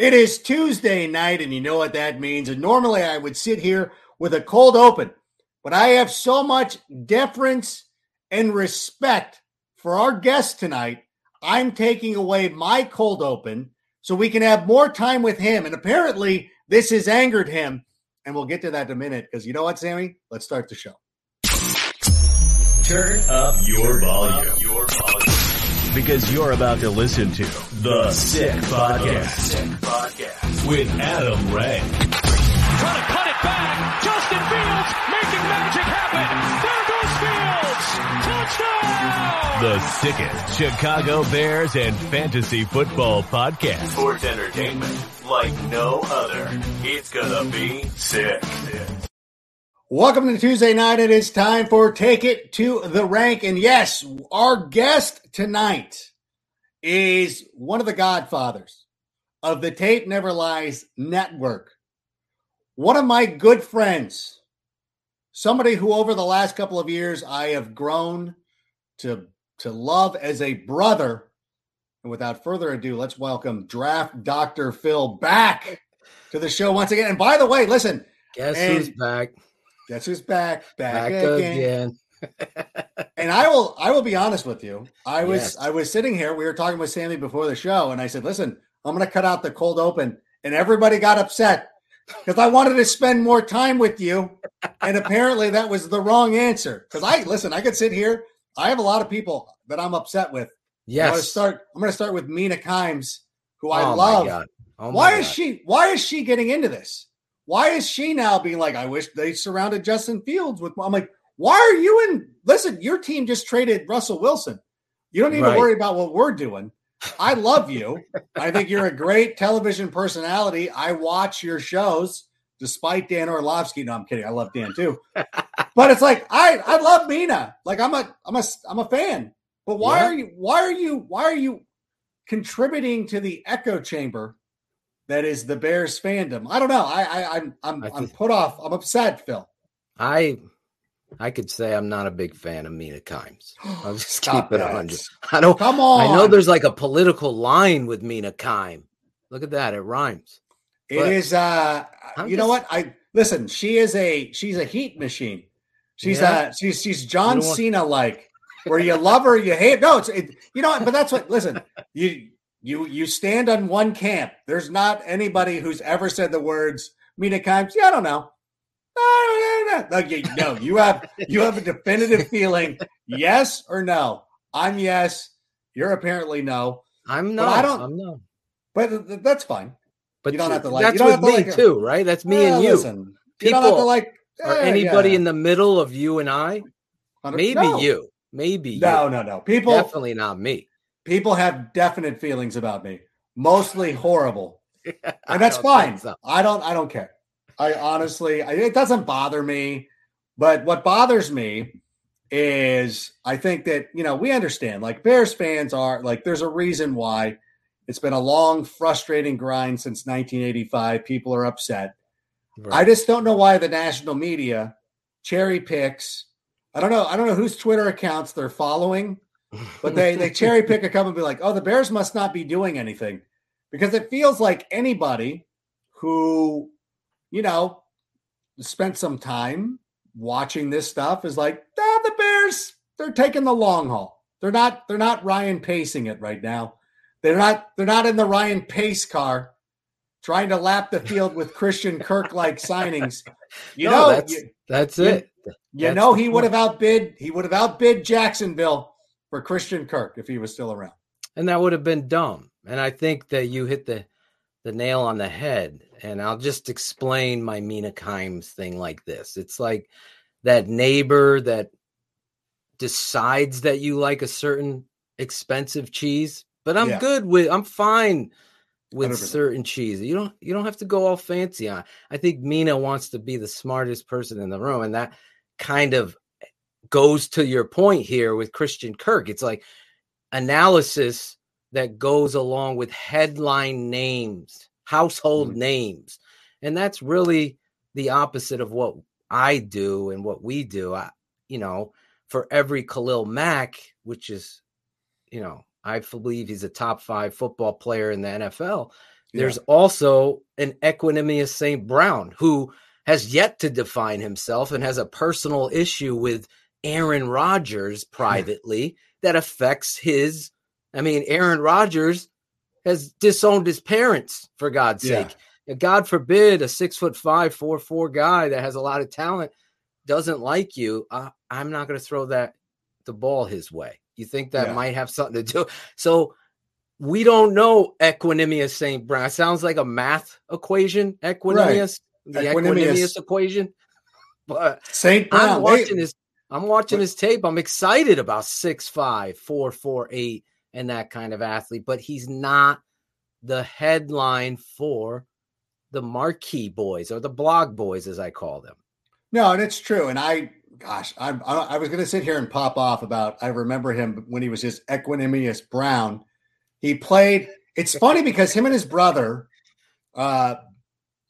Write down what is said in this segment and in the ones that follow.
It is Tuesday night, and you know what that means. And normally I would sit here with a cold open, but I have so much deference and respect for our guest tonight. I'm taking away my cold open so we can have more time with him. And apparently, this has angered him. And we'll get to that in a minute because you know what, Sammy? Let's start the show. Turn up your volume. Your volume because you're about to listen to The Sick Podcast, Sick Podcast. with Adam Rank. Trying to cut it back. Justin Fields making magic happen. There goes The Fields. Touchdown. The sickest Chicago Bears and fantasy football podcast. Sports entertainment like no other. It's gonna be sick. Welcome to Tuesday night. It is time for Take It to the Rank. And yes, our guest tonight is one of the godfathers of the Tape Never Lies network. One of my good friends, somebody who over the last couple of years I have grown to, to love as a brother. And without further ado, let's welcome Draft Dr. Phil back to the show once again. And by the way, listen, Guess And- who's back? Guess who's back? Back, Back again. again. And I will I will be honest with you. I was Yes. I was sitting here, we were talking with Sammy before the show, and I said, listen, I'm gonna cut out the cold open. And everybody got upset because I wanted to spend more time with you. And apparently that was the wrong answer. Because I listen, I could sit here. I have a lot of people that I'm upset with. I'm gonna Yes. start I'm gonna start with Mina Kimes, who I oh love. My God. Oh why my is she why is she getting into this why is she now being like i wish they surrounded justin fields with i'm like why are you in listen your team just traded russell wilson. You don't need to worry about what we're doing. I love you. I think you're a great television personality. I watch your shows despite dan orlovsky. No i'm kidding. I love dan too. But it's like i i love mina. Like i'm a i'm a i'm a fan. But why Yeah. are you why are you why are you contributing to the echo chamber that is the Bears fandom. I don't know. I, I I'm I'm I I'm put off. I'm upset, Phil. I I could say I'm not a big fan of Mina Kimes. I'll just keep it a hundred. I don't Come on. I know there's like a political line with Mina Kime. Look at that, it rhymes. It but- is uh I'm you know what? I listen, she is a she's a heat machine. She's Yeah. uh she's she's John You don't want- Cena like where you love her, you hate no, it's it, you know what, but that's what listen, you you you stand on one camp. There's not anybody who's ever said the words Mina Kimes. Yeah, I don't know. I don't know. No, you, no, you have you have a definitive feeling, yes or no. I'm yes. You're apparently no. I'm But not. I don't- I'm no. But th- th- that's fine. But You don't have to like- That's with to me like too, right? That's me and you. Listen, you don't have to People like or eh, anybody yeah. in the middle of you and I. Maybe no. you. Maybe No, you. no, no. People Definitely not me. People have definite feelings about me. Mostly horrible. I And that's don't fine. so. I don't I don't care. I honestly I, it doesn't bother me. But what bothers me is I think that, you know, we understand like Bears fans are like there's a reason why it's been a long frustrating grind since 1985. People are upset. I just don't know why the national media cherry picks. I don't know. I don't know whose Twitter accounts they're following, but they they cherry pick a couple and be like, "Oh, the Bears must not be doing anything," because it feels like anybody who, you know, spent some time watching this stuff is like, ah, the Bears they're taking the long haul. They're not they're not Ryan pacing it right now. They're not they're not in the Ryan Pace car trying to lap the field with Christian Kirk like signings. You No, know, that's you, that's it. you that's know he would have outbid he would have outbid Jacksonville for Christian Kirk if he was still around. and that would have been dumb. And I think that you hit the the nail on the head. And I'll just explain my Mina Kimes thing like this. It's like that neighbor that decides that you like a certain expensive cheese, but I'm Yeah. good with I'm fine with 100%. certain cheese. You don't you don't have to go all fancy on. I think Mina wants to be the smartest person in the room and that kind of goes to your point here with Christian Kirk. It's like analysis that goes along with headline names, household Mhm. names. And that's really the opposite of what I do and what we do. I, you know, for every Khalil Mack, which is, you know, I believe he's a top five football player in the NFL. There's also an Equanimeous St. Brown who has yet to define himself and has a personal issue with Aaron Rodgers privately that affects his. I mean, Aaron Rodgers has disowned his parents for God's Yeah. sake. And God forbid a six foot five, four four guy that has a lot of talent doesn't like you. Uh, I'm not going to throw that the ball his way. You think that Yeah. might have something to do? So we don't know Equanimeous St. Brown. It sounds like a math equation. Equanimeous, the Equanimeous. Equanimeous equation. But St. Brown. I'm they- watching his I'm watching his tape. I'm excited about six five, four four eight, and that kind of athlete, but he's not the headline for the marquee boys or the blog boys, as I call them. No, and it's true. And I, gosh, I'm, I, I was going to sit here and pop off about. I remember him when he was just Equanimeous Brown. He played. It's funny because him and his brother uh,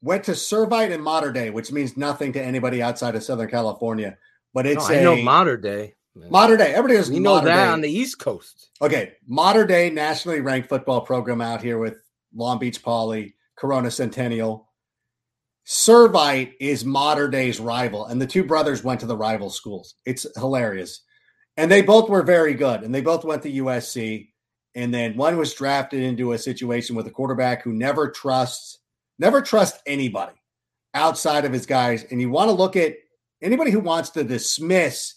went to Servite and Mater Dei, which means nothing to anybody outside of Southern California. But No, it's I a know Mater Dei. Mater Dei. Everybody knows know that Day. on the East Coast. Okay, Mater Dei nationally ranked football program out here with Long Beach Poly, Corona Centennial. Servite is Mater Dei's rival, and the two brothers went to the rival schools. It's hilarious. And they both were very good, and they both went to USC. And then one was drafted into a situation with a quarterback who never trusts, never trusts anybody outside of his guys. And you want to look at anybody who wants to dismiss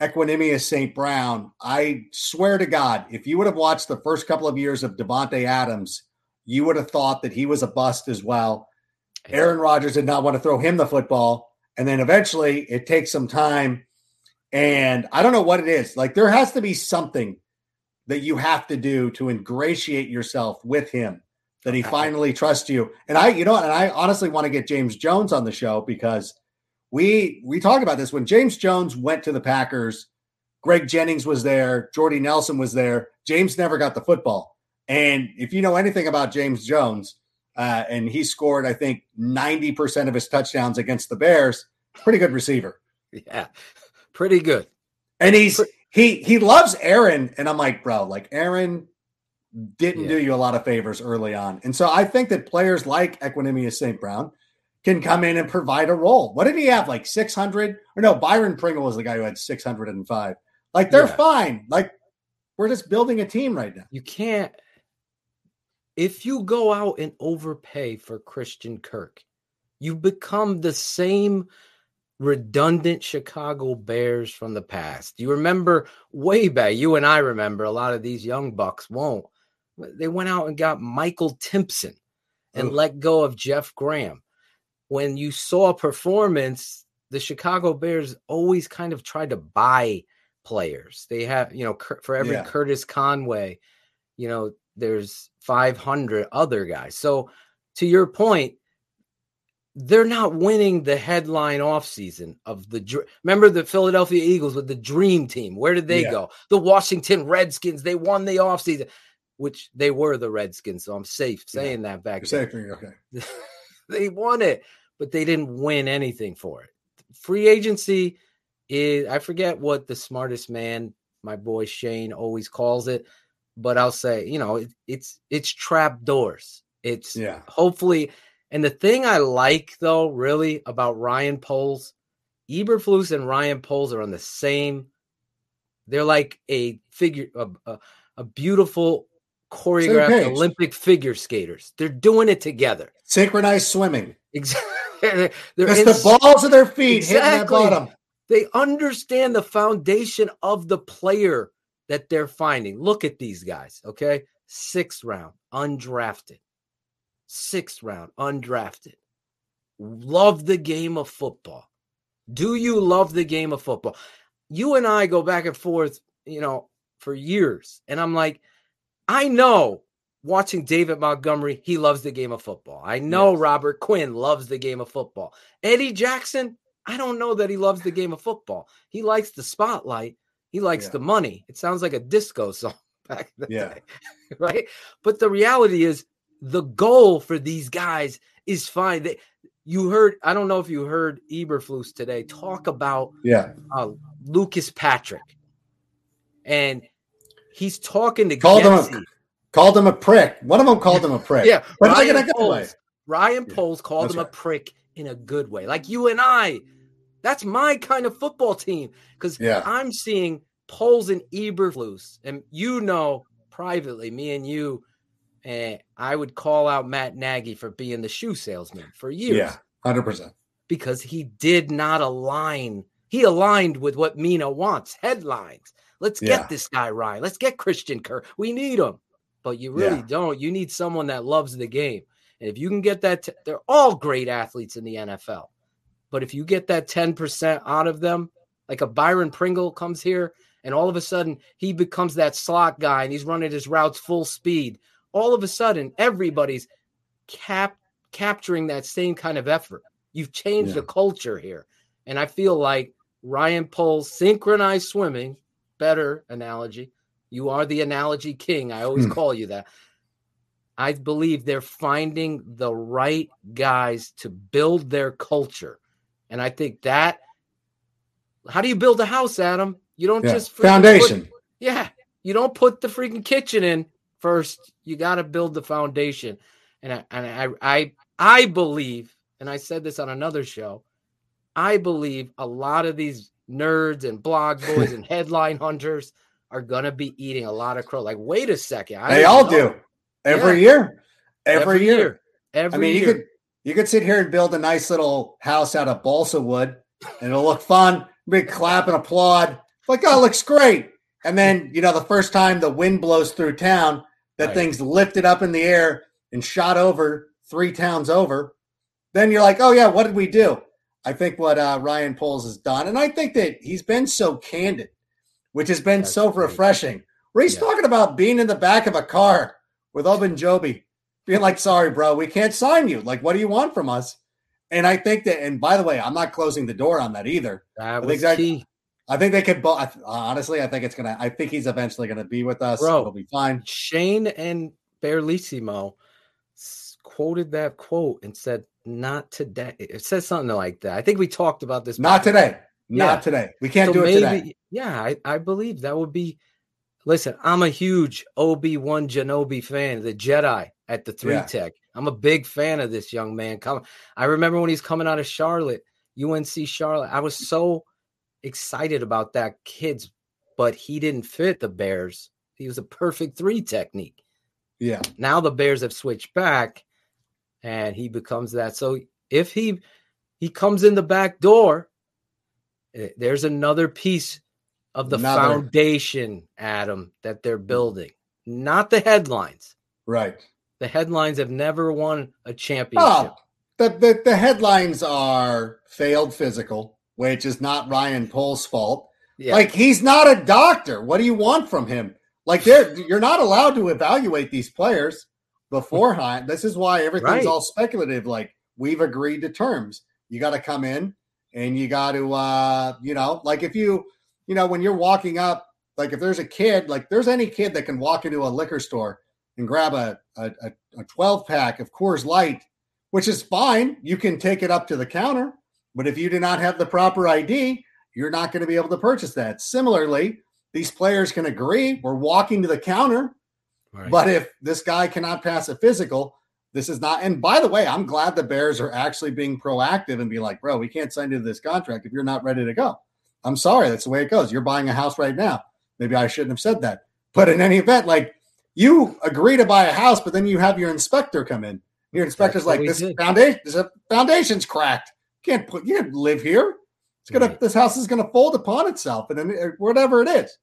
Equanimeous St. Brown, I swear to God, if you would have watched the first couple of years of Davante Adams, you would have thought that he was a bust as well. Aaron Rodgers did not want to throw him the football. And then eventually it takes some time. And I don't know what it is. Like there has to be something that you have to do to ingratiate yourself with him that he finally trusts you. And I, you know, and I honestly want to get James Jones on the show because we we talked about this when James Jones went to the Packers. Greg Jennings was there, Jordy Nelson was there. James never got the football. And if you know anything about James Jones, uh, and he scored, I think, 90% of his touchdowns against the Bears, pretty good receiver. Yeah, pretty good. And he's he he loves Aaron. And I'm like, bro, like Aaron didn't Yeah. do you a lot of favors early on. And so I think that players like Equanimeous St. Brown can come in and provide a role. What did he have? Like 600? Or no, Byron Pringle was the guy who had 605. Like they're Yeah. fine. Like we're just building a team right now. You can't. If you go out and overpay for Christian Kirk, you become the same redundant Chicago Bears from the past. You remember way back, you and I remember a lot of these young bucks won't. They went out and got Michael Timpson and Ugh. let go of Jeff Graham. When you saw performance, the Chicago Bears always kind of tried to buy players. They have, you know, for every Yeah. Curtis Conway, you know, there's 500 other guys. So to your point, they're not winning the headline offseason of the dr- remember the Philadelphia Eagles with the dream team. Where did they Yeah. go? The Washington Redskins, they won the offseason, which they were the Redskins. So I'm safe Yeah. saying that back You're saying, okay. they won it, but they didn't win anything for it. Free agency is I forget what the smartest man, my boy Shane, always calls it, but I'll say, you know, it, it's it's trap doors. It's Yeah. hopefully, and the thing I like though, really about Ryan Poles, Eberflus and Ryan Poles are on the same. They're like a figure, a, a, a beautiful choreographed. Olympic figure skaters. They're doing it together. Synchronized swimming. Exactly. They're Just in- the balls of their feet hitting that bottom. they understand the foundation of the player that they're finding. Look at these guys, okay? Sixth round, undrafted. Sixth round, undrafted. Love the game of football. Do you love the game of football? You and I go back and forth, you know, for years. And I'm like, I know watching David Montgomery, he loves the game of football. I know Yes. Robert Quinn loves the game of football. Eddie Jackson, I don't know that he loves the game of football. He likes the spotlight. He likes Yeah. the money. It sounds like a disco song back in the Yeah. day, right? But the reality is, the goal for these guys is fine. They, you heard, I don't know if you heard Eberflus today talk about Yeah. uh, Lucas Patrick, and he's talking to Called him a- called him a prick. One of them called him a prick. Yeah, but Ryan a good way. Poles, Ryan Poles called that's him a prick in a good way, like you and I. That's my kind of football team because Yeah. I'm seeing Poles and Eberflus, and you know privately, me and you, and I would call out Matt Nagy for being the shoe salesman for years Yeah, hundred percent. because he did not align. He aligned with what Mina wants headlines. Let's Yeah. get this guy Ryan. Let's get Christian Kirk. We need him. But you really Yeah. don't. You need someone that loves the game. And if you can get that, t- they're all great athletes in the NFL. But if you get that 10% out of them, like a Byron Pringle comes here and all of a sudden he becomes that slot guy and he's running his routes full speed, all of a sudden everybody's cap- capturing that same kind of effort. You've changed Yeah. the culture here. And I feel like Ryan Poles synchronized swimming, better analogy. You are the analogy king. I always Hmm. call you that. I believe they're finding the right guys to build their culture. And I think that how do you build a house, Adam? You don't Yeah. just freaking put- Foundation. yeah, you don't put the freaking kitchen in first. You got to build the foundation. And I, and I, I, I believe, and I said this on another show. I believe a lot of these nerds and blog boys and headline hunters are gonna be eating a lot of crow. Like, wait a second, I they all know. do every Yeah. year. Every, year. Every I mean, you could you could sit here and build a nice little house out of balsa wood, and it'll look fun. Big clap and applaud. Like, oh, it looks great. And then you know, the first time the wind blows through town, that Right. thing's lifted up in the air and shot over three towns over. Then you're like, oh yeah, what did we do? I think what uh, Ryan Poles has done, and I think that he's been so candid, which has been That's so great. refreshing. Where he's Yeah. talking about being in the back of a car with Ogunjobi, being like, "Sorry, bro, we can't sign you. Like, what do you want from us?" And I think that, and by the way, I'm not closing the door on that either. that think was that- key. I think they could both. Honestly, I think it's gonna. I think he's eventually gonna be with us. Bro. It'll be fine. Shane and Berlissimo quoted that quote and said, "Not today." It says something like that. I think we talked about this. Not before. today. Not Yeah. today. We can't So do it maybe, today. Yeah, I, I believe that would be. Listen, I'm a huge Obi Wan Genobi fan, the Jedi at the three Yeah. tech. I'm a big fan of this young man. Come, I remember when he's coming out of Charlotte, UNC Charlotte. I was so excited about that kid's, but he didn't fit the Bears. He was a perfect three technique. Yeah. Now the Bears have switched back, and he becomes that. So if he he comes in the back door, eh, there's another piece of the Another. foundation, Adam, that they're building. Not the headlines. Right. The headlines have never won a championship. Oh, the, the the headlines are failed physical, which is not Ryan Pole's fault. yeah, Like he's not a doctor. What do you want from him? Like you're not allowed to evaluate these players beforehand. This is why everything's Right. all speculative. Like we've agreed to terms. You got to come in and you got to uh, you know, like if you, you know, when you're walking up, like if there's a kid, like there's any kid that can walk into a liquor store and grab a a, a, a 12 pack of Coors Light, which is fine. You can take it up to the counter, but if you do not have the proper ID, you're not going to be able to purchase that. Similarly, these players can agree we're walking to the counter, Right. but if this guy cannot pass a physical, this is not. And by the way, I'm glad the Bears are actually being proactive and be like, bro, we can't sign you to this contract if you're not ready to go. I'm sorry, that's the way it goes. You're buying a house right now. Maybe I shouldn't have said that. But in any event, like you agree to buy a house, but then you have your inspector come in. Your inspector's like, this did. foundation, this uh, foundation's cracked. You can't put, you can't live here. It's gonna, Right. this house is gonna fold upon itself, and then uh, whatever it is.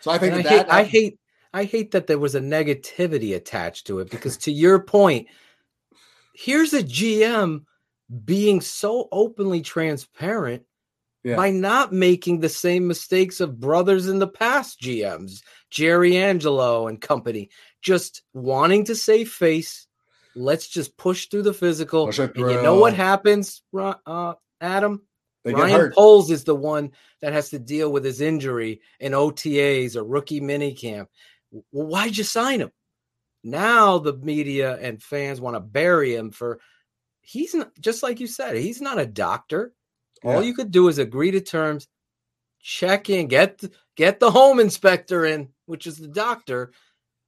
So I think I that, hate, that I hate I hate that there was a negativity attached to it because to your point, here's a GM being so openly transparent Yeah. by not making the same mistakes of brothers in the past GMs, Jerry Angelo and company, just wanting to save face. Let's just push through the physical. And you know what happens, uh, Adam? they Ryan. Poles is the one that has to deal with his injury in OTAs or rookie minicamp. Well, why'd you sign him? Now the media and fans want to bury him for he's not just like you said, he's not a doctor. Yeah. All you could do is agree to terms, check in, get get the home inspector in, which is the doctor.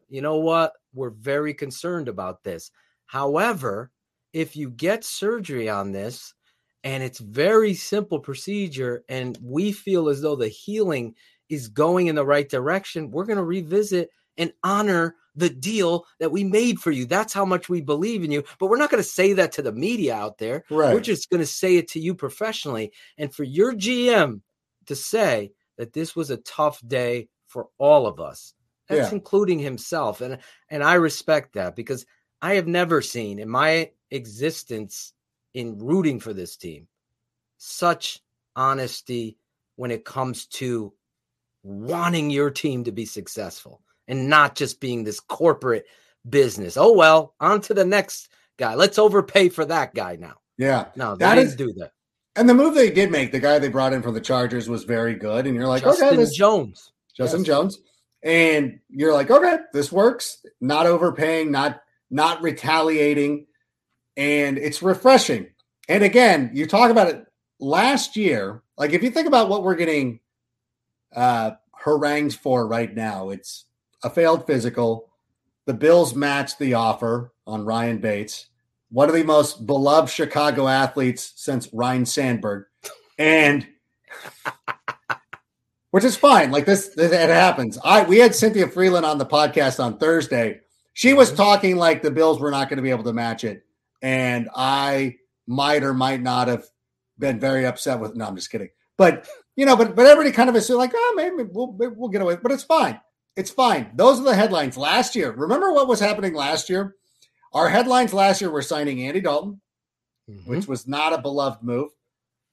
You know what? we're very concerned about this. However, if you get surgery on this and it's very simple procedure and we feel as though the healing is going in the right direction, we're going to revisit and honor the deal that we made for you. That's how much we believe in you. But we're not going to say that to the media out there. Right. We're just going to say it to you professionally. And for your GM to say that this was a tough day for all of us, that's Yeah. including himself. And and I respect that because I have never seen in my existence in rooting for this team such honesty when it comes to wanting your team to be successful and not just being this corporate business. Oh well, on to the next guy. Let's overpay for that guy now. Yeah. No, they That didn't is- do that. And the move they did make, the guy they brought in from the Chargers was very good. And you're like, Justin okay, this Jones. Justin Yes. Jones. And you're like, okay, this works. Not overpaying, not not retaliating. And it's refreshing. And again, you talk about it last year. Like if you think about what we're getting uh harangues for right now, it's a failed physical. The Bills matched the offer on Ryan Bates, one of the most beloved Chicago athletes since Ryne Sandberg. And which is fine. Like this, this it happens. I we had Cynthia Frelund on the podcast on Thursday. She was talking like the Bills were not going to be able to match it, and I might or might not have been very upset with. No, I'm just kidding. But you know, but but everybody kind of assumed like, oh, maybe we'll we'll get away. But it's fine. It's fine. Those are the headlines last year. Remember what was happening last year? Our headlines last year were signing Andy Dalton, Mhm. which was not a beloved move,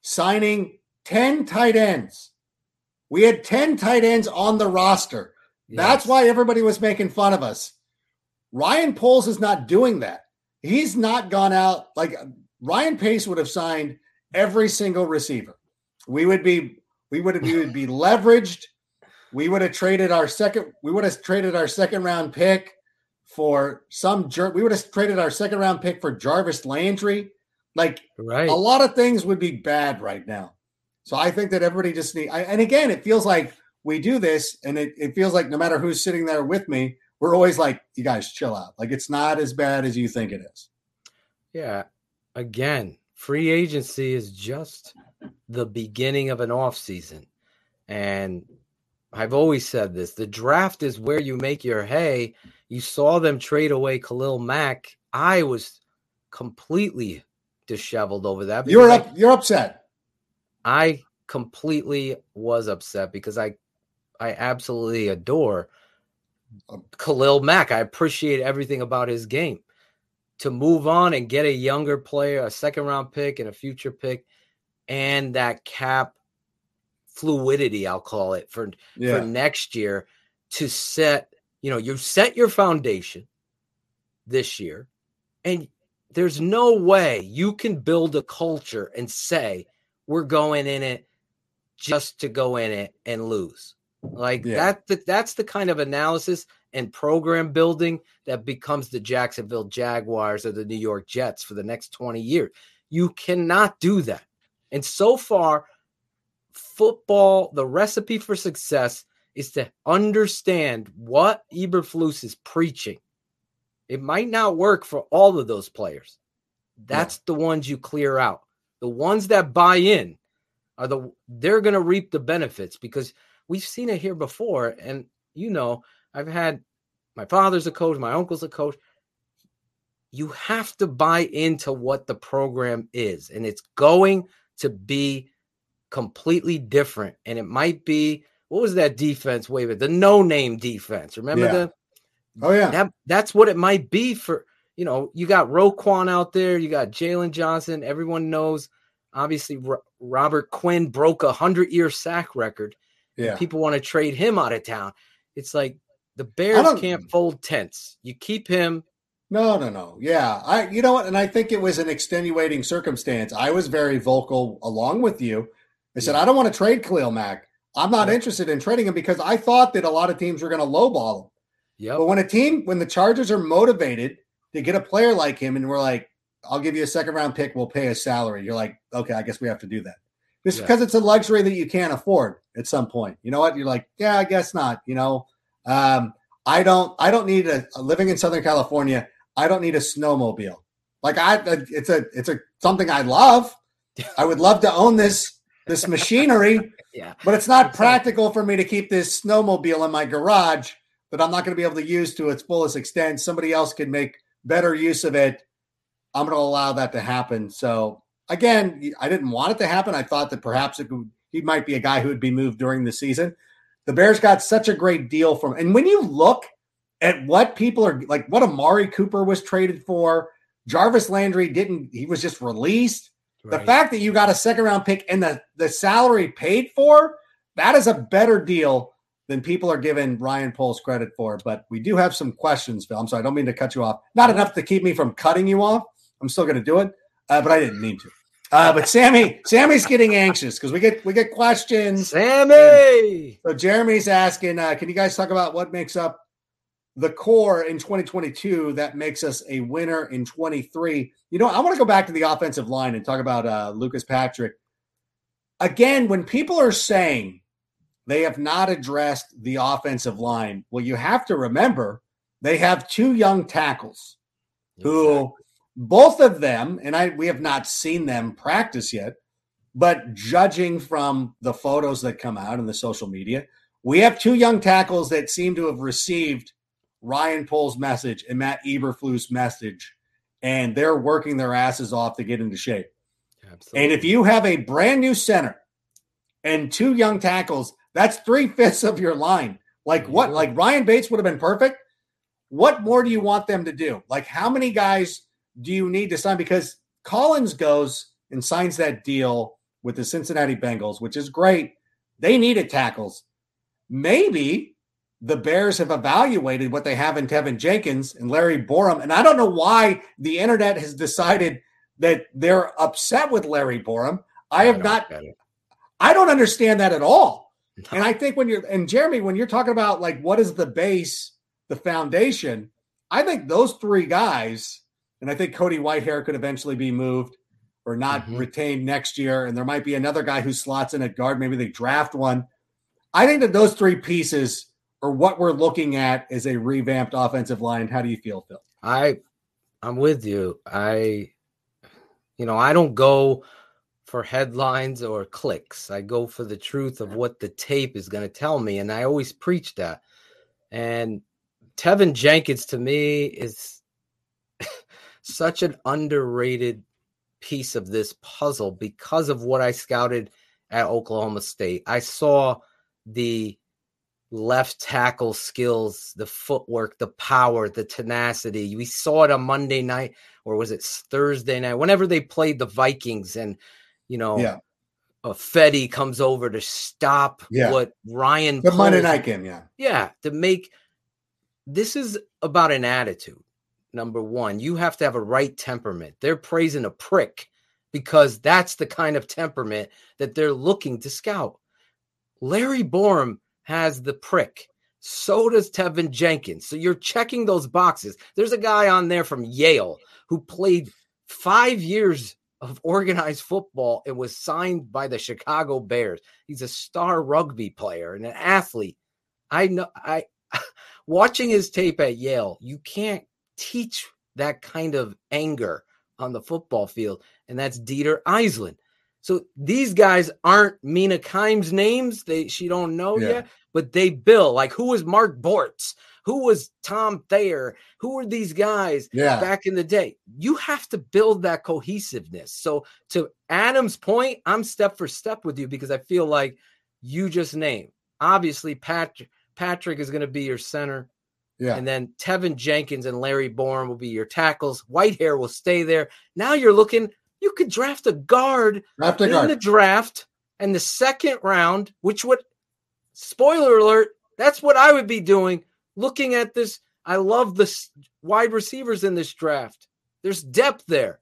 signing 10 tight ends. We had 10 tight ends on the roster. That's why everybody was making fun of us. Ryan Poles is not doing that. He's not gone out like Ryan Pace would have signed every single receiver. We would be we would have we would be leveraged. We would have traded our second we would have traded our second round pick for some jerk. We would have traded our second round pick for Jarvis Landry. Like right. a lot of things would be bad right now. So I think that everybody just need. I, and again, it feels like we do this, and it, it feels like no matter who's sitting there with me, we're always like, "You guys, chill out. Like it's not as bad as you think it is." Yeah. Again, free agency is just the beginning of an off season. And I've always said this the draft is where you make your hay. You saw them trade away Khalil Mack. I was completely disheveled over that. You're up. You're upset. I completely was upset because I I absolutely adore um, Khalil Mack. I appreciate everything about his game. To move on and get a younger player, a second round pick and a future pick, and that cap fluidity, I'll call it for Yeah. for next year to set, you know, you set your foundation this year, and there's no way you can build a culture and say we're going in it just to go in it and lose. Like Yeah. that that's the kind of analysis and program building that becomes the Jacksonville Jaguars or the New York Jets for the next 20 years. You cannot do that. And so far football, the recipe for success is to understand what Eberflus is preaching. It might not work for all of those players. That's the ones you clear out. The ones that buy in are the they're going to reap the benefits because we've seen it here before and you know, I've had my father's a coach, my uncle's a coach. You have to buy into what the program is and it's going to be completely different and it might be what was that defense wave the no name defense remember Yeah. the Oh yeah. that that's what it might be for you know you got Roquan out there you got Jaylon Johnson everyone knows obviously Robert Quinn broke a hundred year sack record yeah. people want to trade him out of town it's like the Bears can't fold tents you keep him No, no, no. Yeah. I you know what? And I think it was an extenuating circumstance. I was very vocal along with you. I said, Yeah. I don't want to trade Khalil Mack. I'm not Yeah. interested in trading him because I thought that a lot of teams were going to lowball him. Yeah. But when a team, when the Chargers are motivated to get a player like him, and we're like, I'll give you a second round pick, we'll pay his salary. You're like, okay, I guess we have to do that. Just Yeah. because it's a luxury that you can't afford at some point. You know what? You're like, yeah, I guess not. You know, um, I don't I don't need a living in Southern California. I don't need a snowmobile. Like I, it's a it's a something I love. I would love to own this this machinery, Yeah. but it's not practical for me to keep this snowmobile in my garage that I'm not going to be able to use to its fullest extent. Somebody else can make better use of it. I'm going to allow that to happen. So again, I didn't want it to happen. I thought that perhaps it he might be a guy who would be moved during the season. The Bears got such a great deal from, and when you look at what people are like, what Amari Cooper was traded for, Jarvis Landry didn't. He was just released. The fact that you got a second round pick and the the salary paid for, that is a better deal than people are giving Ryan Poles credit for. But we do have some questions, Phil. I'm sorry, I don't mean to cut you off. Not enough to keep me from cutting you off. I'm still going to do it, uh, but I didn't mean to. Uh, but Sammy, Sammy's getting anxious because we get we get questions. Sammy. So Jeremy's asking, uh, can you guys talk about what makes up the core in 2022 that makes us a winner in 23? You know, I want to go back to the offensive line and talk about uh, Lucas Patrick. Again, when people are saying they have not addressed the offensive line, well, you have to remember they have two young tackles who both of them, and I we have not seen them practice yet, but judging from the photos that come out in the social media, we have two young tackles that seem to have received Ryan Poles' message and Matt Eberflus' message, and they're working their asses off to get into shape. Absolutely. And if you have a brand new center and two young tackles, that's three fifths of your line. Like what? Like Ryan Bates would have been perfect. What more do you want them to do? Like how many guys do you need to sign? Because Collins goes and signs that deal with the Cincinnati Bengals, which is great. They needed tackles. Maybe the Bears have evaluated what they have in Teven Jenkins and Larry Borom. And I don't know why the internet has decided that they're upset with Larry Borom. I have don't not. I don't understand that at all. And I think when you're and Jeremy, when you're talking about like what is the base, the foundation, I think those three guys, and I think Cody Whitehair could eventually be moved or not Mhm. retained next year. And there might be another guy who slots in at guard. Maybe they draft one. I think that those three pieces are what we're looking at is a revamped offensive line. How do you feel, Phil? I I'm with you. I you know, I don't go for headlines or clicks. I go for the truth of what the tape is going to tell me and I always preach that. And Teven Jenkins to me is such an underrated piece of this puzzle because of what I scouted at Oklahoma State. I saw the left tackle skills, the footwork, the power, the tenacity. We saw it on Monday night, or was it Thursday night? Whenever they played the Vikings, and you know, Yeah. a Fetty comes over to stop Yeah. what Ryan The Monday night game, yeah. yeah, to make this is about an attitude. Number one, you have to have a right temperament. They're praising a prick because that's the kind of temperament that they're looking to scout. Larry Borom has the prick. So does Teven Jenkins. So you're checking those boxes. There's a guy on there from Yale who played five years of organized football and was signed by the Chicago Bears. He's a star rugby player and an athlete. I know I watching his tape at Yale, you can't teach that kind of anger on the football field, and that's Dieter Eiselen. So these guys aren't Mina Kimes names. They she don't know Yeah. yet, but they bill. Like who was Mark Bortz? Who was Tom Thayer? Who were these guys Yeah. back in the day? You have to build that cohesiveness. So to Adam's point, I'm step for step with you because I feel like you just name. Obviously, Patrick Patrick is going to be your center. Yeah. And then Teven Jenkins and Larry Borom will be your tackles. Whitehair will stay there. Now you're looking, you could draft a guard Draft a in guard. the draft and the second round, which would, spoiler alert, that's what I would be doing. Looking at this, I love the wide receivers in this draft. There's depth there.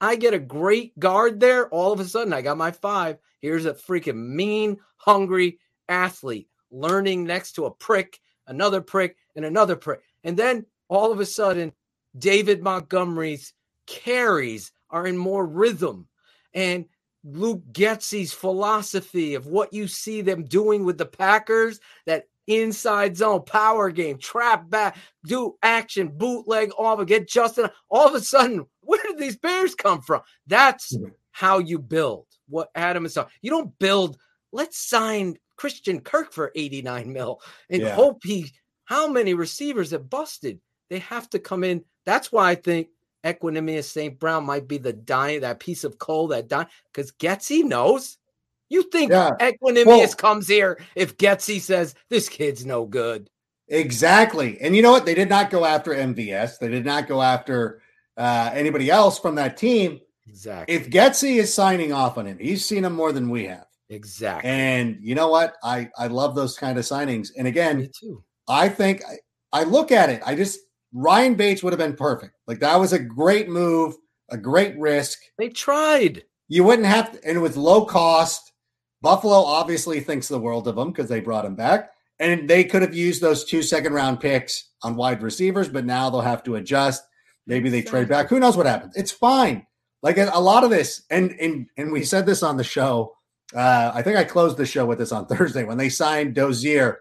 I get a great guard there. All of a sudden, I got my five. Here's a freaking mean, hungry athlete learning next to a prick, another prick, and another prick. And then all of a sudden, David Montgomery's carries are in more rhythm. And Luke Getsy's philosophy of what you see them doing with the Packers, that inside zone, power game, trap back, do action, bootleg, all of it, get Justin. All of a sudden, where did these Bears come from? That's how you build what Adam is talking. You don't build, let's sign Christian Kirk for 89 mil and Yeah. hope he, how many receivers have busted? They have to come in. That's why I think Equanimeous St. Brown might be the dying, that piece of coal that die because Getsy knows. You think Yeah. Equanimeous Well- comes here if Getsy says this kid's no good? Exactly. And you know what? They did not go after MVS. They did not go after uh, anybody else from that team. Exactly. If Getsy is signing off on him, he's seen him more than we have. exactly. And you know what? I I love those kind of signings. And Me again, too. I think I, I look at it. I just Ryan Bates would have been perfect. Like that was a great move, a great risk. They tried. You wouldn't have to, and with low cost. Buffalo obviously thinks the world of him because they brought him back. And they could have used those two second round picks on wide receivers, but now they'll have to adjust. Maybe they trade back. Who knows what happens? It's fine. Like a, a lot of this, and and and we said this on the show. Uh, I think I closed the show with this on Thursday when they signed Dozier.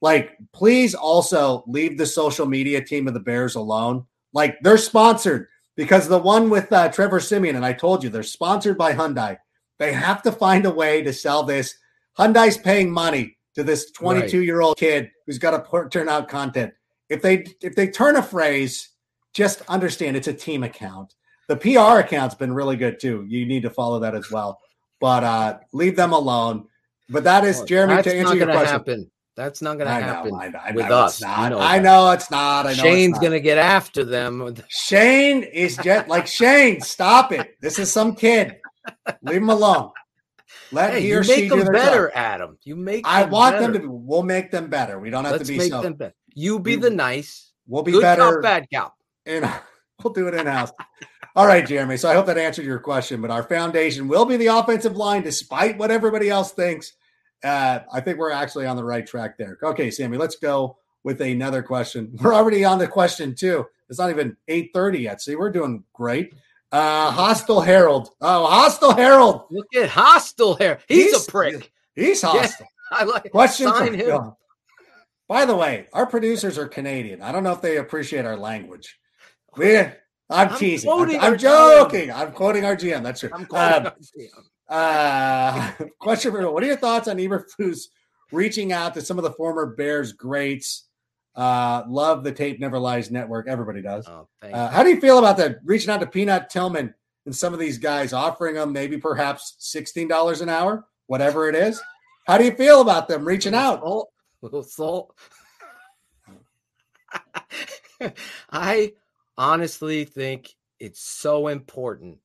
Like, please also leave the social media team of the Bears alone. Like, they're sponsored because the one with uh, Trevor Siemian, and I told you they're sponsored by Hyundai. They have to find a way to sell this. Hyundai's paying money to this 22 year old kid who's got to turn out content. If they if they turn a phrase, just understand it's a team account. The PR account's been really good too. You need to follow that as well. But uh leave them alone. But that is Jeremy That's to answer your question. happen. That's not going to I know, happen I I with know us. It's You not. know I know it's not. I know Shane's going to get after them. Shane is just like Shane. Stop it. This is some kid. Leave him alone. Let Hey, he or she make do them their better, job. Adam. You make. I want better. them to. Be, we'll make them better. We don't have Let's to be make so. them better. You be We- the nice, We'll be good better. cop, bad cop. and we'll do it in house. All right, Jeremy. So I hope that answered your question. But our foundation will be the offensive line, despite what everybody else thinks. Uh, I think we're actually on the right track there. Okay, Sammy, let's go with another question. We're already on the question two. It's not even eight thirty yet. See, we're doing great. Uh, Hostile Herald. Oh, Hostile Herald. Look at hostile hair. He's, He's- a prick. He's hostile. I like Question Sign him. yeah. By the way, our producers are Canadian. I don't know if they appreciate our language. We, I'm, I'm teasing. I'm, I'm our joking. I'm quoting our GM. That's true. I'm Um, calling. Uh, question for What are your thoughts on Eberflus reaching out to some of the former Bears greats? Uh, love the Tape Never Lies Network. Everybody does. oh, thank Uh, how do you feel about that? Reaching out to Peanut Tillman and some of these guys, offering them maybe perhaps sixteen dollars an hour, whatever it is. How do you feel about them reaching out? Salt, little salt. I honestly think it's so important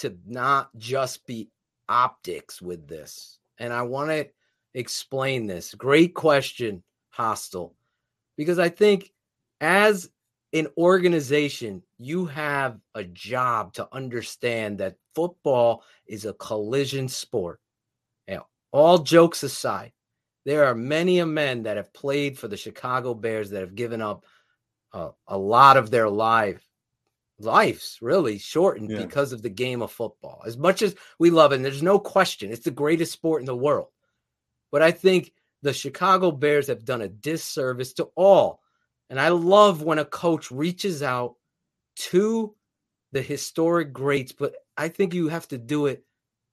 to not just be optics with this. And I want to explain this. Great question, Hostile. Because I think as an organization, you have a job to understand that football is a collision sport. Now, all jokes aside, there are many men that have played for the Chicago Bears that have given up uh, a lot of their life lives really shortened Yeah. because of the game of football. As much as we love it, and there's no question, it's the greatest sport in the world. But I think the Chicago Bears have done a disservice to all. And I love when a coach reaches out to the historic greats, but I think you have to do it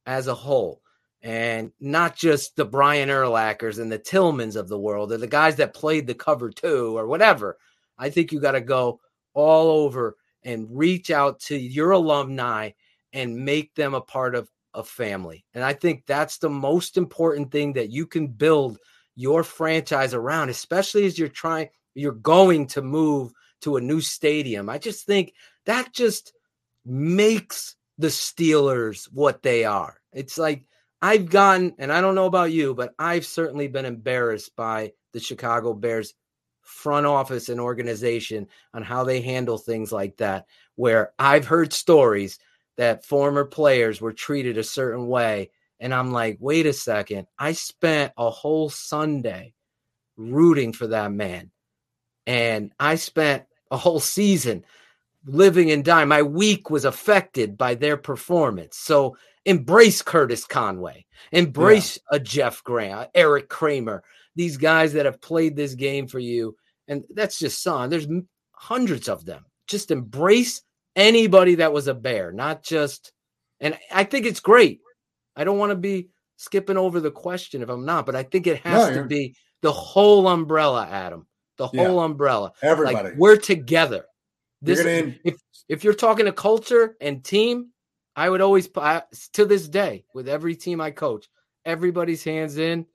as a whole and not just the Brian Urlachers and the Tillmans of the world or the guys that played the cover two or whatever. I think you got to go all over and reach out to your alumni and make them a part of a family. And I think that's the most important thing that you can build your franchise around, especially as you're trying, you're going to move to a new stadium. I just think that just makes the Steelers what they are. It's like I've gotten, and I don't know about you, but I've certainly been embarrassed by the Chicago Bears front office and organization on how they handle things like that. Where I've heard stories that former players were treated a certain way. And I'm like, wait a second. I spent a whole Sunday rooting for that man. And I spent a whole season living and dying. My week was affected by their performance. So embrace Curtis Conway, embrace a Jeff Graham, Eric Kramer. These guys that have played this game for you, and that's just son. There's hundreds of them. Just embrace anybody that was a bear, not just. And I think it's great. I don't want to be skipping over the question if I'm not, but I think it has no, to be the whole umbrella, Adam. The whole yeah. umbrella. Everybody. Like, we're together. This if if you're talking to culture and team, I would always I, to this day with every team I coach, everybody's hands in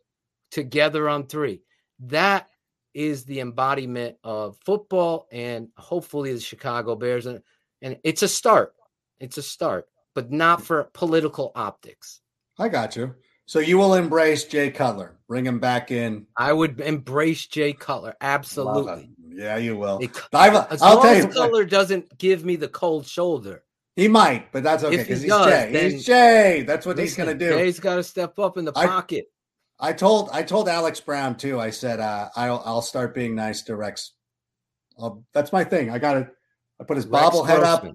together on three. That is the embodiment of football and hopefully the Chicago Bears and and it's a start. It's a start, but not for political optics. I got you. So you will embrace Jay Cutler, bring him back in. I would embrace Jay Cutler, absolutely. Yeah, you will. It, as I'll long tell you, as Cutler doesn't give me the cold shoulder. He might, but that's okay because he he's does, Jay. He's Jay. That's what listen, he's going to do. Jay's got to step up in the I, pocket. I told I told Alex Brown too. I said uh, I'll I'll start being nice to Rex. I'll, that's my thing. I got it. I put his bobblehead up.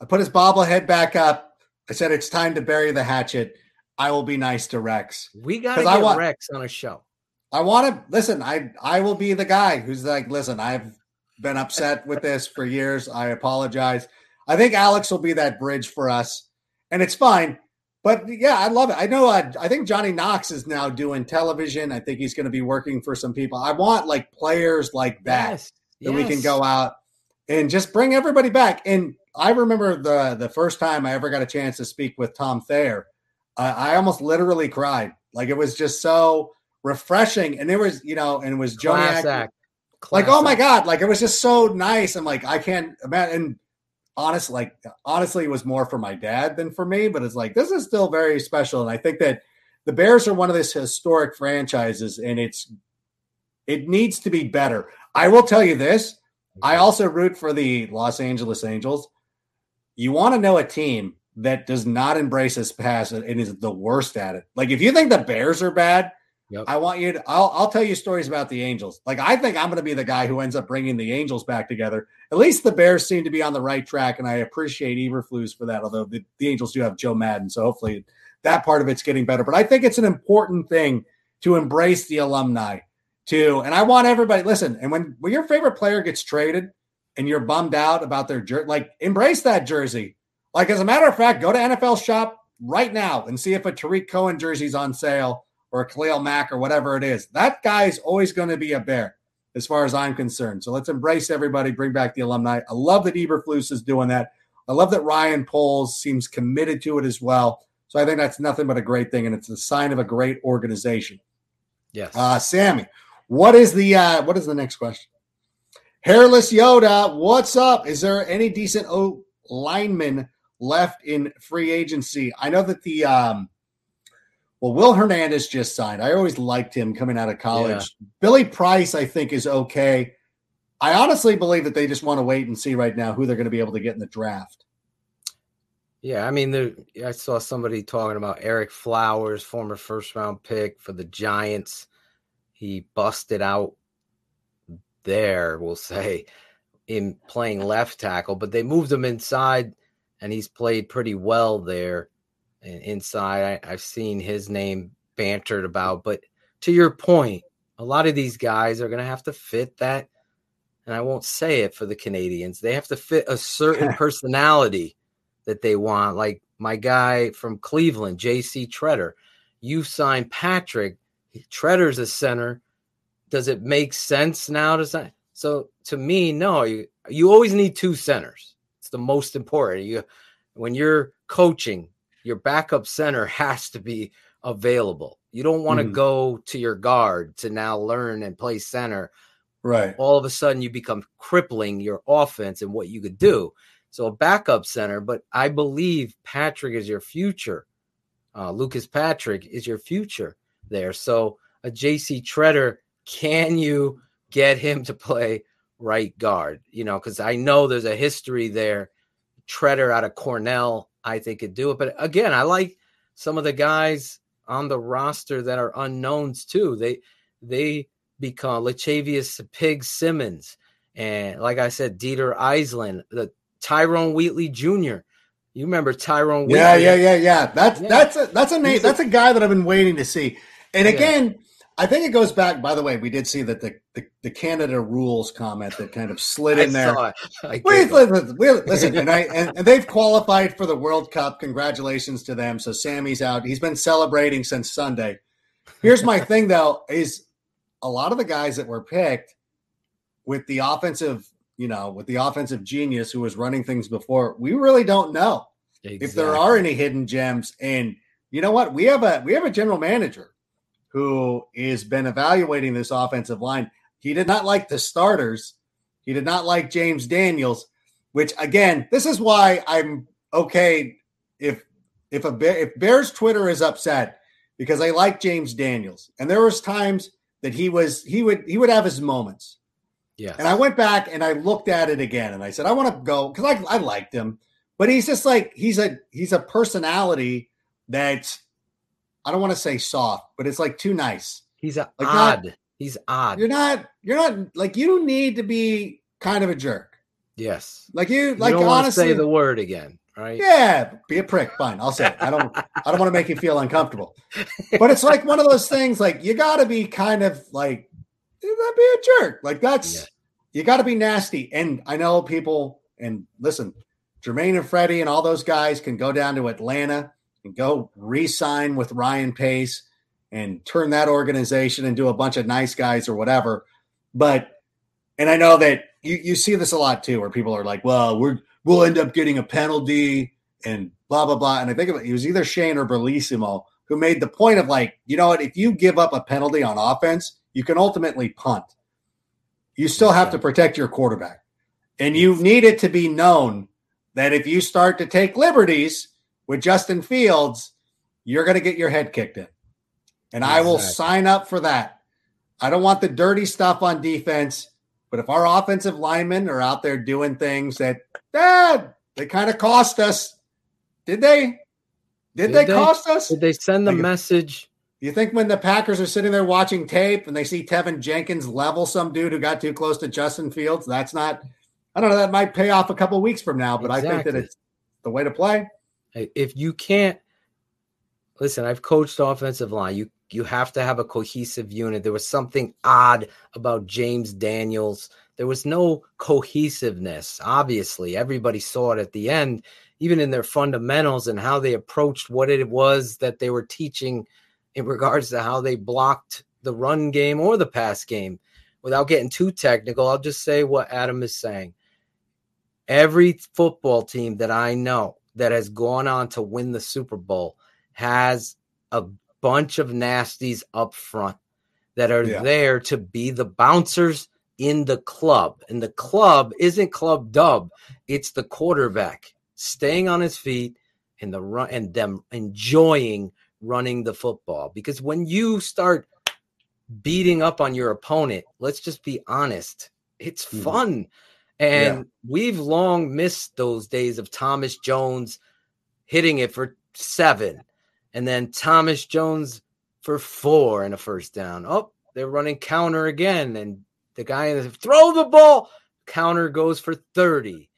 I put his bobblehead back up. I said it's time to bury the hatchet. I will be nice to Rex. We got to get want, Rex on a show. I want to listen. I I will be the guy who's like, listen. I've been upset with this for years. I apologize. I think Alex will be that bridge for us, and it's fine. But yeah, I love it. I know. Uh, I think Johnny Knox is now doing television. I think he's going to be working for some people. I want like players like that yes, that yes. we can go out and just bring everybody back. And I remember the the first time I ever got a chance to speak with Tom Thayer. Uh, I almost literally cried. Like it was just so refreshing. And it was, you know, and it was Johnny. Like, oh my God. Like it was just so nice. I'm like, I can't imagine. And honestly, like honestly, it was more for my dad than for me, but it's like, this is still very special. And I think that the Bears are one of these historic franchises and it's, it needs to be better. I will tell you this. I also root for the Los Angeles Angels. You want to know a team that does not embrace this pass and is the worst at it. Like if you think the Bears are bad, Yep. I want you to, I'll, I'll tell you stories about the Angels. Like, I think I'm going to be the guy who ends up bringing the Angels back together. At least the Bears seem to be on the right track, and I appreciate Eberflus for that, although the, the Angels do have Joe Maddon, So hopefully that part of it's getting better. But I think it's an important thing to embrace the alumni, too. And I want everybody, listen, and when, when your favorite player gets traded and you're bummed out about their jersey, like, embrace that jersey. Like, as a matter of fact, go to NFL shop right now and see if a Tarik Cohen jersey's on sale or a Khalil Mack or whatever it is. That guy's always going to be a bear as far as I'm concerned. So let's embrace everybody, bring back the alumni. I love that Eberflus is doing that. I love that Ryan Poles seems committed to it as well. So I think that's nothing but a great thing, and it's a sign of a great organization. Yes. Uh, Sammy, what is the uh, what is the next question? Hairless Yoda, what's up? Is there any decent O lineman left in free agency? I know that the um, well, Will Hernandez just signed. I always liked him coming out of college. Yeah. Billy Price, I think, is okay. I honestly believe that they just want to wait and see right now who they're going to be able to get in the draft. Yeah, I mean, there, I saw somebody talking about Ereck Flowers, former first round pick for the Giants. He busted out there, we'll say, in playing left tackle, but they moved him inside, and he's played pretty well there inside. I, I've seen his name bantered about, but to your point, a lot of these guys are going to have to fit that. And I won't say it for the Canadians. They have to fit a certain personality that they want. Like my guy from Cleveland, JC Tretter. You signed Patrick. Tretter's a center. Does it make sense now to sign? So to me, no. You you always need two centers. It's the most important. You when you're coaching, your backup center has to be available. You don't want to mm. go to your guard to now learn and play center. Right. All of a sudden, you become crippling your offense and what you could do. So, a backup center, but I believe Patrick is your future. Uh, Lucas Patrick is your future there. So, a JC Tretter, can you get him to play right guard? You know, because I know there's a history there. Tretter out of Cornell I think could do it. But again, I like some of the guys on the roster that are unknowns too. They they become Lachavious Pig Simmons and like I said, Dieter Eiselen, the Tyrone Wheatley Jr. You remember Tyrone? Wheatley? Yeah, yeah, yeah, yeah. That's yeah. that's a that's a name. That's a guy that I've been waiting to see. And again, yeah. I think it goes back. By the way, we did see that the the, the Canada rules comment that kind of slid in there. Wait, listen, listen, and I and, and, they've qualified for the World Cup. Congratulations to them. So Sammy's out. He's been celebrating since Sunday. Here's my thing, though: is a lot of the guys that were picked with the offensive, you know, with the offensive genius who was running things before. We really don't know exactly. if there are any hidden gems. And you know what? We have a we have a general manager who has been evaluating this offensive line. He did not like the starters. He did not like James Daniels, which again, this is why I'm okay if if a if Bears Twitter is upset because I like James Daniels. And there was times that he was he would he would have his moments. Yeah. And I went back and I looked at it again and I said, I want to go because I, I liked him, but he's just like he's a he's a personality that I don't want to say soft, but it's like too nice. He's like odd. Not, he's odd. You're not. You're not like you need to be kind of a jerk. Yes. Like you. Like you don't honestly, say the word again, right? Yeah. Be a prick. Fine. I'll say it. I don't. I don't want to make you feel uncomfortable. But it's like one of those things. Like you got to be kind of like eh, that be a jerk. Like that's yeah. you got to be nasty. And I know people. And listen, Jermaine and Freddie and all those guys can go down to Atlanta and go re-sign with Ryan Pace and turn that organization into a bunch of nice guys or whatever. But and I know that you, you see this a lot too, where people are like, well, we're we'll end up getting a penalty and blah blah blah. And I think it was either Shane or Bellissimo who made the point of like, you know what, if you give up a penalty on offense, you can ultimately punt. You still have to protect your quarterback. And you need it to be known that if you start to take liberties, with Justin Fields, you're going to get your head kicked in. And exactly. I will sign up for that. I don't want the dirty stuff on defense, but if our offensive linemen are out there doing things that, eh, they kind of cost us, did they? Did, did they, they, cost us? Did they send the like, message? You think when the Packers are sitting there watching tape and they see Teven Jenkins level some dude who got too close to Justin Fields, that's not, I don't know, that might pay off a couple weeks from now, but exactly. I think that it's the way to play. If you can't listen, I've coached offensive line. You you have to have a cohesive unit. There was something odd about James Daniels. There was no cohesiveness. Obviously, everybody saw it at the end, even in their fundamentals and how they approached what it was that they were teaching in regards to how they blocked the run game or the pass game. Without getting too technical, I'll just say what Adam is saying. Every football team that I know that has gone on to win the Super Bowl has a bunch of nasties up front that are yeah. there to be the bouncers in the club. And the club isn't club dub, it's the quarterback staying on his feet and the run and them enjoying running the football. Because when you start beating up on your opponent, let's just be honest, it's mm-hmm. fun. And yeah. we've long missed those days of Thomas Jones hitting it for seven, and then Thomas Jones for four and a first down. Oh, they're running counter again, and the guy in the throw the ball counter goes for 30.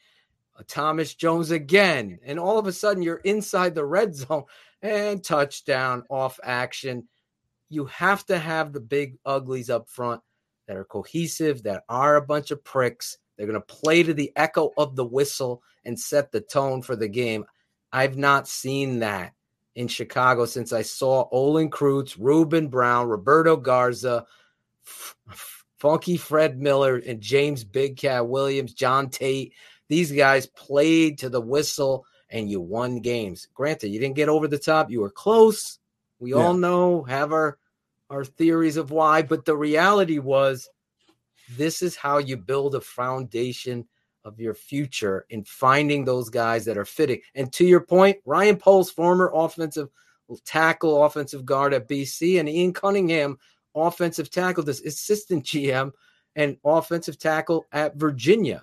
Thomas Jones again, and all of a sudden you're inside the red zone and touchdown off action. You have to have the big uglies up front that are cohesive, that are a bunch of pricks, they're going to play to the echo of the whistle and set the tone for the game. I've not seen that in Chicago since I saw Olin Kreutz, Ruben Brown, Roberto Garza, F- Funky Fred Miller, and James Big Cat Williams, John Tait. These guys played to the whistle and you won games. Granted, you didn't get over the top. You were close. We yeah. all know, have our our theories of why, but the reality was this is how you build a foundation of your future in finding those guys that are fitting. And to your point, Ryan Poles, former offensive tackle, offensive guard at BC, and Ian Cunningham, offensive tackle, this assistant GM and offensive tackle at Virginia.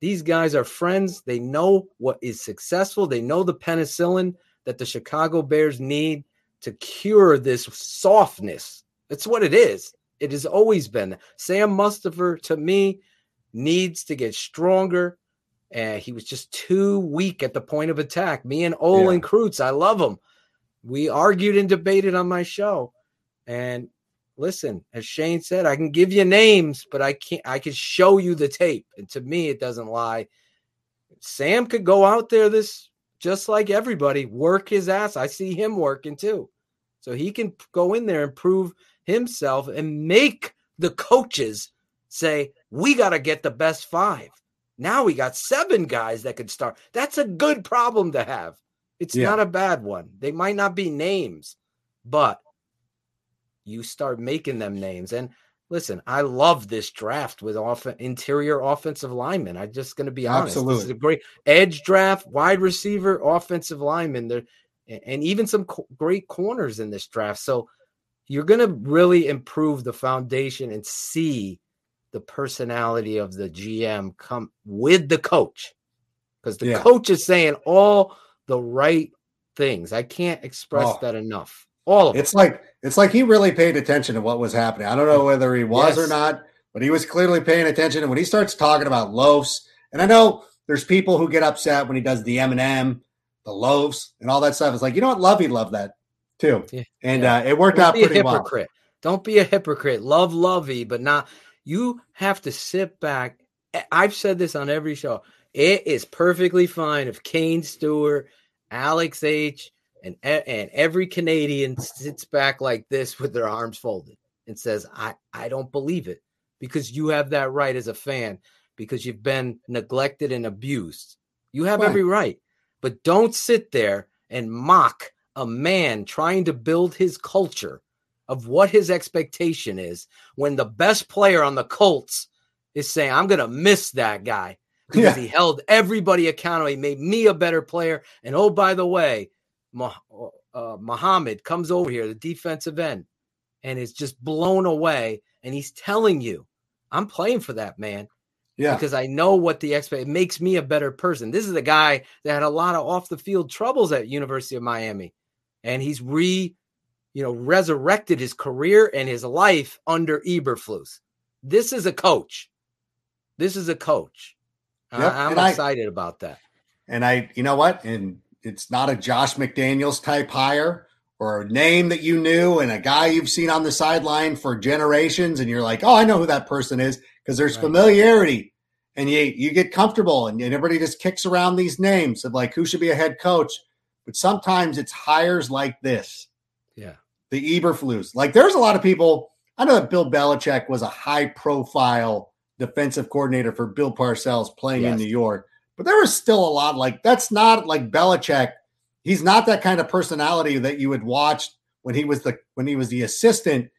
These guys are friends. They know what is successful. They know the penicillin that the Chicago Bears need to cure this softness. That's what it is. It has always been. Sam Mustipher, to me, needs to get stronger. And he was just too weak at the point of attack. Me and Olin yeah. Kreutz, I love him. We argued and debated on my show. And listen, as Shane said, I can give you names, but I can't I can show you the tape. And to me, it doesn't lie. Sam could go out there this just like everybody, work his ass. I see him working too. So he can go in there and prove himself and make the coaches say, we got to get the best five. Now we got seven guys that could start. That's a good problem to have. It's Yeah. not a bad one. They might not be names, but you start making them names. And listen, I love this draft with off- interior offensive linemen. I'm just going to be honest. This is a great edge draft, wide receiver, offensive lineman. There, and even some co- great corners in this draft. So you're going to really improve the foundation and see the personality of the GM come with the coach because the Yeah. coach is saying all the right things. I can't express Oh. that enough. All of it. It's like it's like he really paid attention to what was happening. I don't know whether he was or not, but he was clearly paying attention. And when he starts talking about loaves, and I know there's people who get upset when he does the M and M, the loaves, and all that stuff. It's like you know what, Lovie loved that too, Yeah. and Yeah. uh, it worked Don't out pretty well. Don't be a hypocrite. Love Lovie, but not. You have to sit back. I've said this on every show. It is perfectly fine if Kane Stewart, Alex H, and and every Canadian sits back like this with their arms folded and says, "I I don't believe it," because you have that right as a fan because you've been neglected and abused. You have Fine. every right, but don't sit there and mock a man trying to build his culture of what his expectation is when the best player on the Colts is saying, I'm going to miss that guy because Yeah. he held everybody accountable. He made me a better player. And oh, by the way, Mah- uh, Muhammad comes over here, the defensive end, and is just blown away. And he's telling you, I'm playing for that man Yeah, because I know what the expect. It makes me a better person. This is a guy that had a lot of off the field troubles at University of Miami, and he's re, you know, resurrected his career and his life under Eberflus. This is a coach. This is a coach. I- Yep, I- excited about that. and I, you know what, and it's not a Josh McDaniels type hire or a name that you knew and a guy you've seen on the sideline for generations, and you're like, oh, I know who that person is because there's Right. familiarity, and you you get comfortable, and, and everybody just kicks around these names of like who should be a head coach, but sometimes it's hires like this, Yeah. the Eberflus. Like there's a lot of people. I know that Bill Belichick was a high profile defensive coordinator for Bill Parcells playing in New York, but there was still a lot like that's not like Belichick. He's not that kind of personality that you would watch when he was the when he was the assistant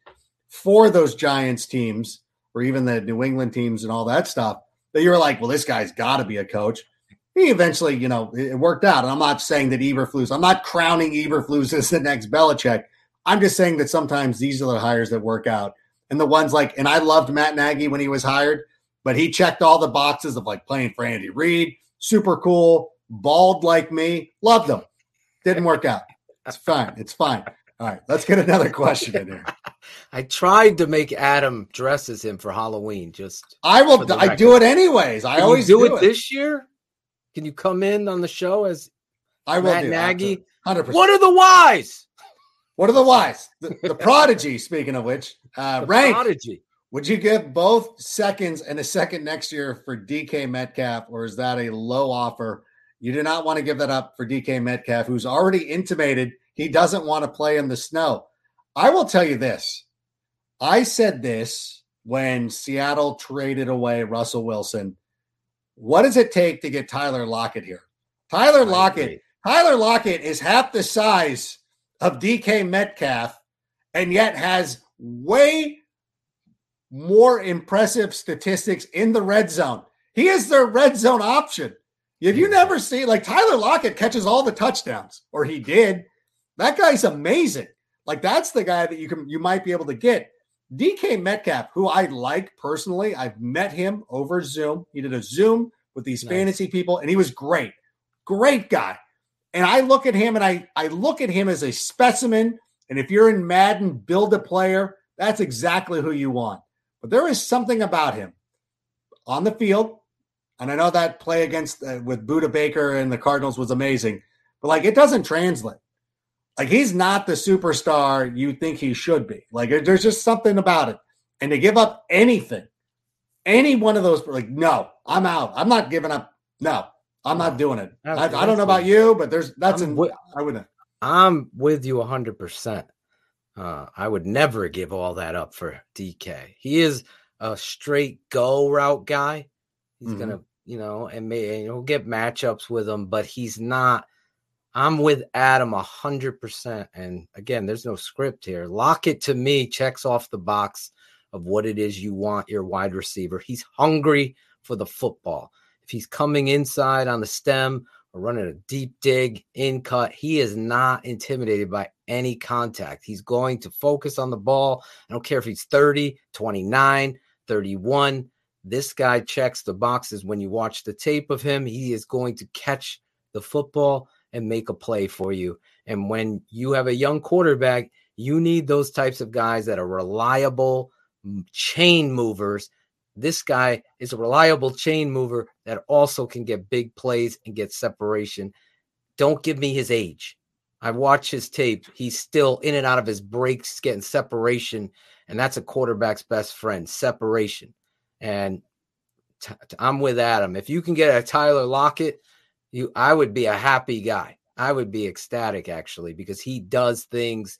for those Giants teams or even the New England teams and all that stuff. That you were like, well, this guy's got to be a coach. He eventually, you know, it it worked out. And I'm not saying that Eberflus. I'm not crowning Eberflus as the next Belichick. I'm just saying that sometimes these are the hires that work out. And the ones like, and I loved Matt Nagy when he was hired, but he checked all the boxes of like playing for Andy Reid, super cool, bald like me, loved him. Didn't work out. It's fine. It's fine. All right, let's get another question in here. I tried to make Adam dress as him for Halloween. Just I will. I do it anyways. I Can always do, it, this year. Can you come in on the show as I will Matt do. Nagy? Hundred percent. what are the whys? What are the whys? The, the prodigy. Speaking of which, uh, rank. prodigy. Would you give both seconds and a second next year for DK Metcalf, or is that a low offer? You do not want to give that up for DK Metcalf, who's already intimated he doesn't want to play in the snow. I will tell you this. I said this when Seattle traded away Russell Wilson. What does it take to get Tyler Lockett here? Tyler Lockett. Tyler Lockett is half the size of DK Metcalf and yet has way more impressive statistics in the red zone. He is their red zone option. If you mm. never see like Tyler Lockett catches all the touchdowns, or he did, that guy's amazing. Like that's the guy that you can you might be able to get. DK Metcalf, who I like personally, I've met him over Zoom. He did a Zoom with these Nice. fantasy people, and he was great. Great guy. And I look at him and I, I look at him as a specimen. And if you're in Madden, build a player, that's exactly who you want. But there is something about him on the field. And I know that play against uh, with Budda Baker and the Cardinals was amazing, but like it doesn't translate. Like he's not the superstar you think he should be. Like there's just something about it. And to give up anything, any one of those, like, no, I'm out. I'm not giving up. No, I'm not doing it. I, I don't know about you, but there's that's I'm in, I wouldn't. I'm with you 100%. Uh, I would never give all that up for DK. He is a straight go route guy. He's Mhm. going to, you know, and may, and he'll get matchups with him, but he's not. I'm with Adam 100%. And again, there's no script here. Lockett to me checks off the box of what it is you want your wide receiver. He's hungry for the football. If he's coming inside on the stem or running a deep dig, in cut, he is not intimidated by any contact. He's going to focus on the ball. I don't care if he's 30, 29, 31. This guy checks the boxes when you watch the tape of him. He is going to catch the football and make a play for you. And when you have a young quarterback, you need those types of guys that are reliable mm, chain movers. This guy is a reliable chain mover that also can get big plays and get separation. Don't give me his age. I watch his tape. He's still in and out of his breaks, getting separation. And that's a quarterback's best friend separation. And I'm with Adam. If you can get a Tyler Lockett, you I would be a happy guy. I would be ecstatic actually because he does things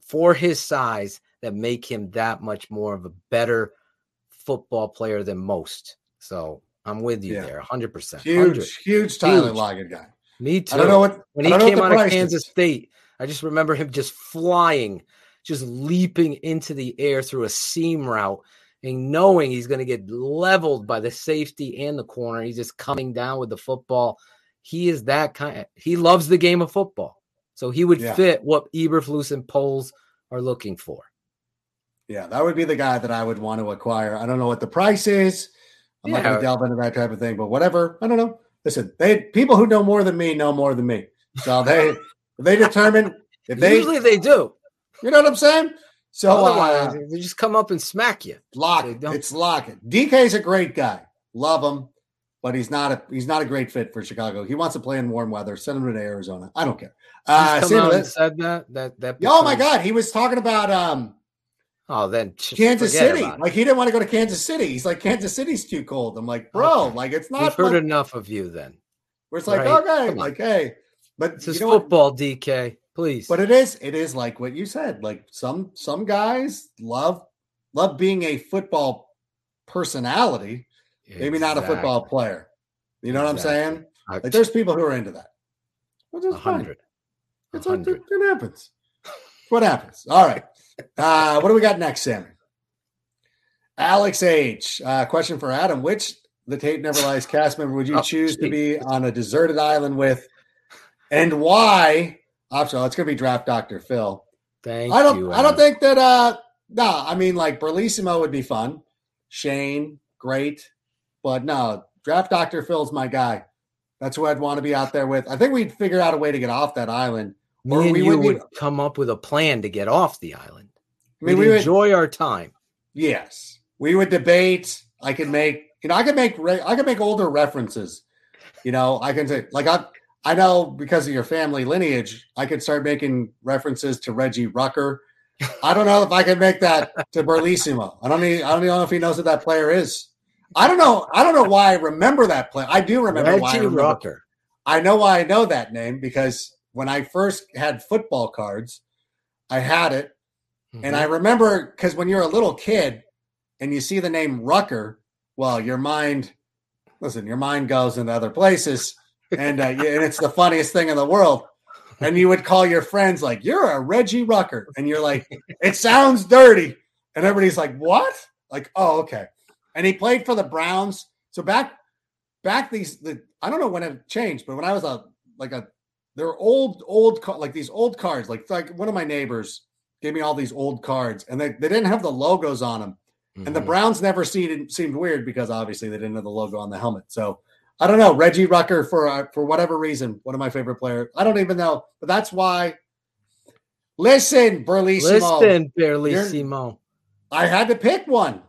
for his size that make him that much more of a better football player than most. So I'm with you Yeah. there, 100%. Huge, 100. huge Tyler. Lockett guy. Me too. I don't know what when he came out of Kansas is. State, I just remember him just flying, just leaping into the air through a seam route and knowing he's going to get leveled by the safety and the corner. He's just coming down with the football. He is that kind. He loves the game of football, so he would Yeah. fit what Eberflus and Poles are looking for. Yeah, that would be the guy that I would want to acquire. I don't know what the price is. I'm not going to delve into that type of thing, but whatever. I don't know. Listen, they people who know more than me know more than me. So they they determine if they Usually they do. you know what I'm saying. So Otherwise, uh, they just come up and smack you. Lockett, it's Lockett. DK's a great guy. Love him, but he's not a he's not a great fit for Chicago. He wants to play in warm weather. Send him to Arizona. I don't care. Uh, He's come out and said that. That that. oh my God, he was talking about um Oh, then Kansas City. Like he didn't want to go to Kansas City. He's like Kansas City's too cold. I'm like, bro, Okay. like it's not. We've heard enough of you. Then where it's like right. okay, like hey, but it's you know what? football, DK. Please, But it is it is like what you said. Like some some guys love love being a football personality, maybe not a football player. You know what I'm saying? Like there's people who are into that. Which is a fine. hundred. It's like, hundred. it, it happens. What happens? All right. Uh, what do we got next, Sammy? Alex H. Uh, question for Adam. Which the Tape Never Lies cast member would you Oh, choose to be on a deserted island with? And why? Optional. It's going to be Draft Dr. Phil. Thank I don't. you. I don't think that. uh No, I mean like Berlissimo would be fun. Shane, great, but no, Draft Dr. Phil's my guy. That's who I'd want to be out there with. I think we'd figure out a way to get off that island. me or and we you would come up with a plan to get off the island. I mean, We'd we would. enjoy our time. Yes, we would debate. I could make, you know, I could make, I could make older references. You know, I can say, like, I, I know because of your family lineage, I could start making references to Reggie Rucker. I don't know if I could make that to Berlissimo. I don't need, I don't even know if he knows what that player is. I don't know. I don't know why I remember that player. I do remember why I Reggie remember. Rucker. I know why I know that name because when I first had football cards, I had it and I Mm-hmm. remember because when you're a little kid and you see the name Rucker, well, your mind, listen, your mind goes into other places, and uh, yeah, and it's the funniest thing in the world. And you would call your friends like, "You're a Reggie Rucker," and you're like, "It sounds dirty," and everybody's like, "What?" Like, "Oh, okay." And he played for the Browns. So back, back these, the I don't know when it changed, but when I was a like a, there were old, old, like these old cards. Like like one of my neighbors gave me all these old cards, and they, they didn't have the logos on them. And the Mhm. Browns never seemed seemed weird because obviously they didn't have the logo on the helmet. So I don't know Reggie Rucker for uh, for whatever reason, one of my favorite players. I don't even know, but that's why. Listen, Berlissimo, Listen, Berlissimo. I had to pick one.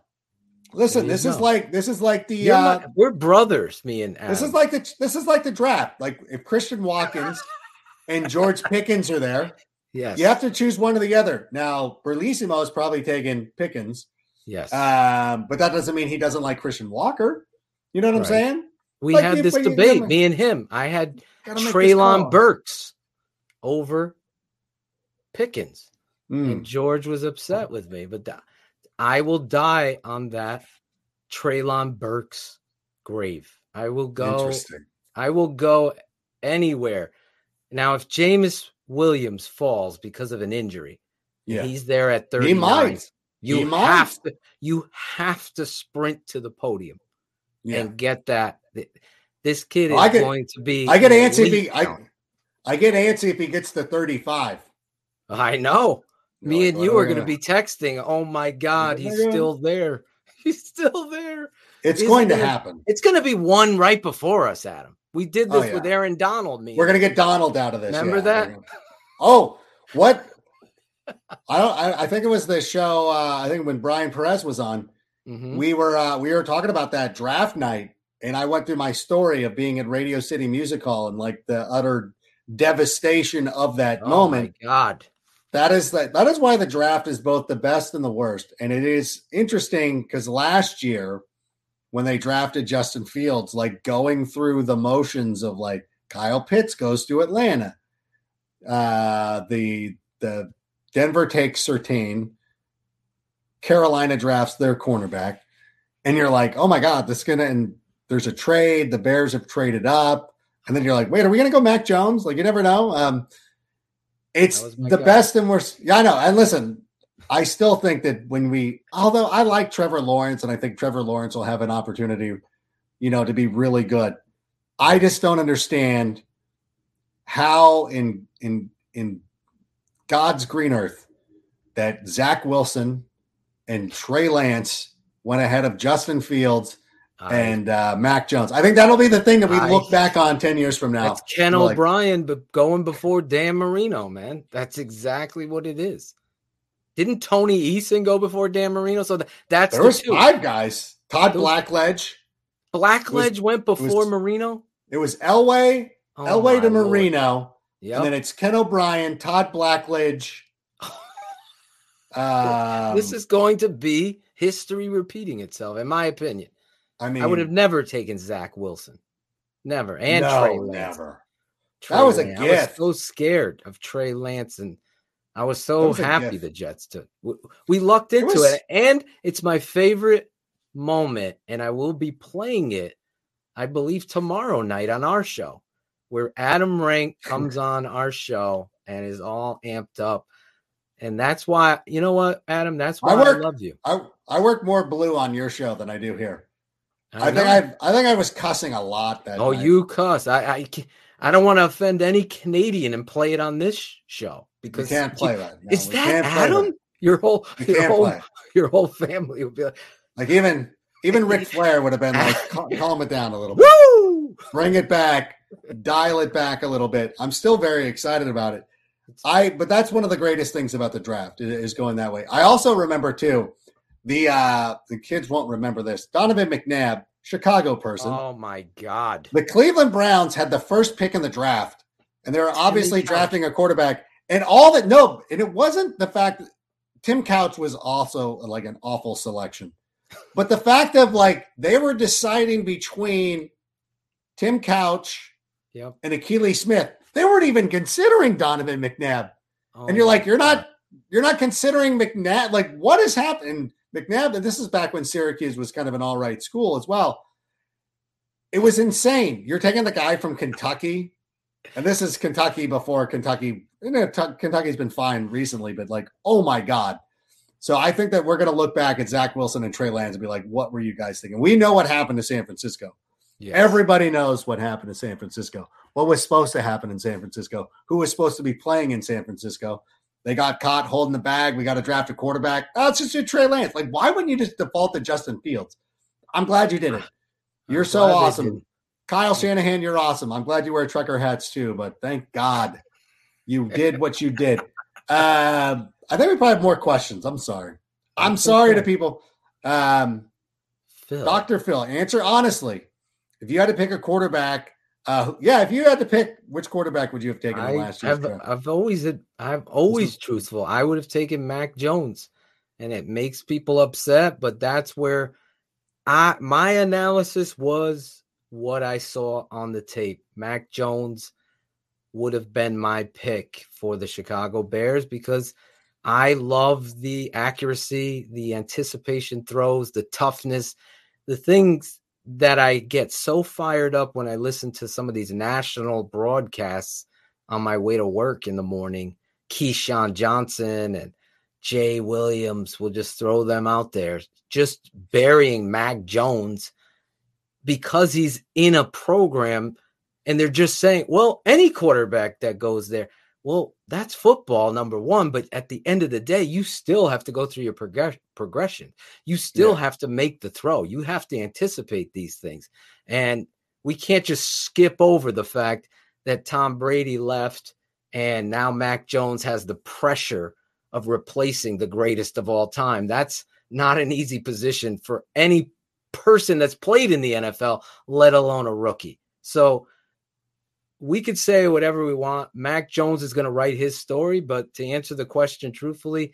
Listen, this is like this is like the uh, we're brothers, me and Adam. this is like the this is like the draft. Like if Christian Watkins and George Pickens are there. Yes. You have to choose one or the other. Now, Berlissimo is probably taking Pickens, Yes. um, but that doesn't mean he doesn't like Christian Walker. You know what I'm saying? We like had this debate, me and him. I had Gotta make this Treylon. Burks over Pickens. Mm. and George was upset with me. But th- I will die on that Treylon Burks grave. I will go. I will go anywhere. Now, if Jameis Williams falls because of an injury, Yeah. he's there at thirty. You He might. have to. You have to sprint to the podium Yeah. and get that. This kid is I get- going to be. I get an antsy if he I. I get antsy if he gets to 35. I know. Me and you "Oh, are going to be texting. Oh my God, Oh he's still there. He's still there. It's Isn't going to happen. It's going to be one right before us, Adam. We did Oh, this with. Aaron Donald. Me, We're gonna get Donald out of this. Remember yeah. that? Oh, what? I don't. I, I think it was the show. Uh, I think when Brian Perez was on, Mhm. we were uh, we were talking about that draft night, and I went through my story of being at Radio City Music Hall and like the utter devastation of that Oh, moment. my God. That is that. That is why the draft is both the best and the worst. And it is interesting because last year, when they drafted Justin Fields, like going through the motions of like Kyle Pitts goes to Atlanta, uh, the the Denver takes Surtain, Carolina drafts their cornerback, and you're like, oh my god, this is gonna. And there's a trade. The Bears have traded up, and then you're like, wait, are we gonna go Mac Jones? Like you never know. Um, it's That was my the best and worst. Yeah, I know. And listen, I still think that when we, although I like Trevor Lawrence and I think Trevor Lawrence will have an opportunity, you know, to be really good. I just don't understand how in in in God's green earth that Zach Wilson and Trey Lance went ahead of Justin Fields I- and uh, Mac Jones. I think that'll be the thing that we I- look back on ten years from now. that's Ken Like- O'Brien, but going before Dan Marino, man. That's exactly what it is. Didn't Tony Eason go before Dan Marino? So th- that's There the was two. five guys. Todd Those- Blackledge. Blackledge went before was- Marino. It was Elway, Oh, Elway to Marino, Yep. and then it's Ken O'Brien, Todd Blackledge. Um, this is going to be history repeating itself, in my opinion. I mean, I would have never taken Zach Wilson. Never. And no, Trey Lance. never. Trey That was a Lance. gift. I was so scared of Trey Lance, and I was so was happy the Jets took. we- We lucked into it, was- and it's my favorite moment, and I will be playing it, I believe, tomorrow night on our show, where Adam Rank comes on our show and is all amped up. And that's why, you know what, Adam? That's why I I, work- love you. I I work more blue on your show than I do here. I, think. I I think I was cussing a lot that. Oh, night. you cuss. I I, I don't want to offend any Canadian and play it on this sh- show You because can't play that. No, is that Adam? that. Your whole You your whole play. your whole family would be like, Like even even Ric Flair would have been like, "Cal- calm it down a little bit, "Woo!" bring it back, dial it back a little bit. I'm still very excited about it. I but that's one of the greatest things about the draft is going that way. I also remember too the uh the kids won't remember this. Donovan McNabb, Chicago person. Oh my god! The Cleveland Browns had the first pick in the draft, and they were obviously drafting a quarterback. And all that no, and it wasn't the fact that Tim Couch was also like an awful selection, but the fact of like they were deciding between Tim Couch Yep. and Akili Smith. They weren't even considering Donovan McNabb, Oh and you're oh like, you're God. not, you're not considering McNabb. Like, what is happening? McNabb. This is back when Syracuse was kind of an all right school as well. It was insane. You're taking the guy from Kentucky, and this is Kentucky before Kentucky. You know, T- Kentucky's been fine recently, but like, oh my god. So I think that we're going to look back at Zach Wilson and Trey Lance and be like, what were you guys thinking? We know what happened to San Francisco. Yes. Everybody knows what happened to San Francisco. What was supposed to happen in San Francisco? Who was supposed to be playing in San Francisco? They got caught holding the bag. We got to draft a quarterback. Oh, it's just a Trey Lance. Like, why wouldn't you just default to Justin Fields? I'm glad you did it. You're I'm so awesome. Kyle Shanahan, you're awesome. I'm glad you wear trucker hats too, but thank God you did what you did. Um, I think we probably have more questions. I'm sorry. I'm sorry to people. Um, Phil. Dr. Phil, answer honestly. If you had to pick a quarterback Uh, yeah, if you had to pick, which quarterback would you have taken I, last year? I've? I've always I've always truthful. I would have taken Mac Jones, and it makes people upset, but that's where I my analysis was what I saw on the tape. Mac Jones would have been my pick for the Chicago Bears because I love the accuracy, the anticipation throws, the toughness, the things that I get so fired up when I listen to some of these national broadcasts on my way to work in the morning. Keyshawn Johnson and Jay Williams will just throw them out there, just burying Mac Jones because he's in a program and they're just saying, well, any quarterback that goes there. Well, that's football, number one. But at the end of the day, you still have to go through your progress- progression. You still Yeah. have to make the throw. You have to anticipate these things. And we can't just skip over the fact that Tom Brady left and now Mac Jones has the pressure of replacing the greatest of all time. That's not an easy position for any person that's played in the NFL, let alone a rookie. So we could say whatever we want. Mac Jones is going to write his story, but to answer the question truthfully,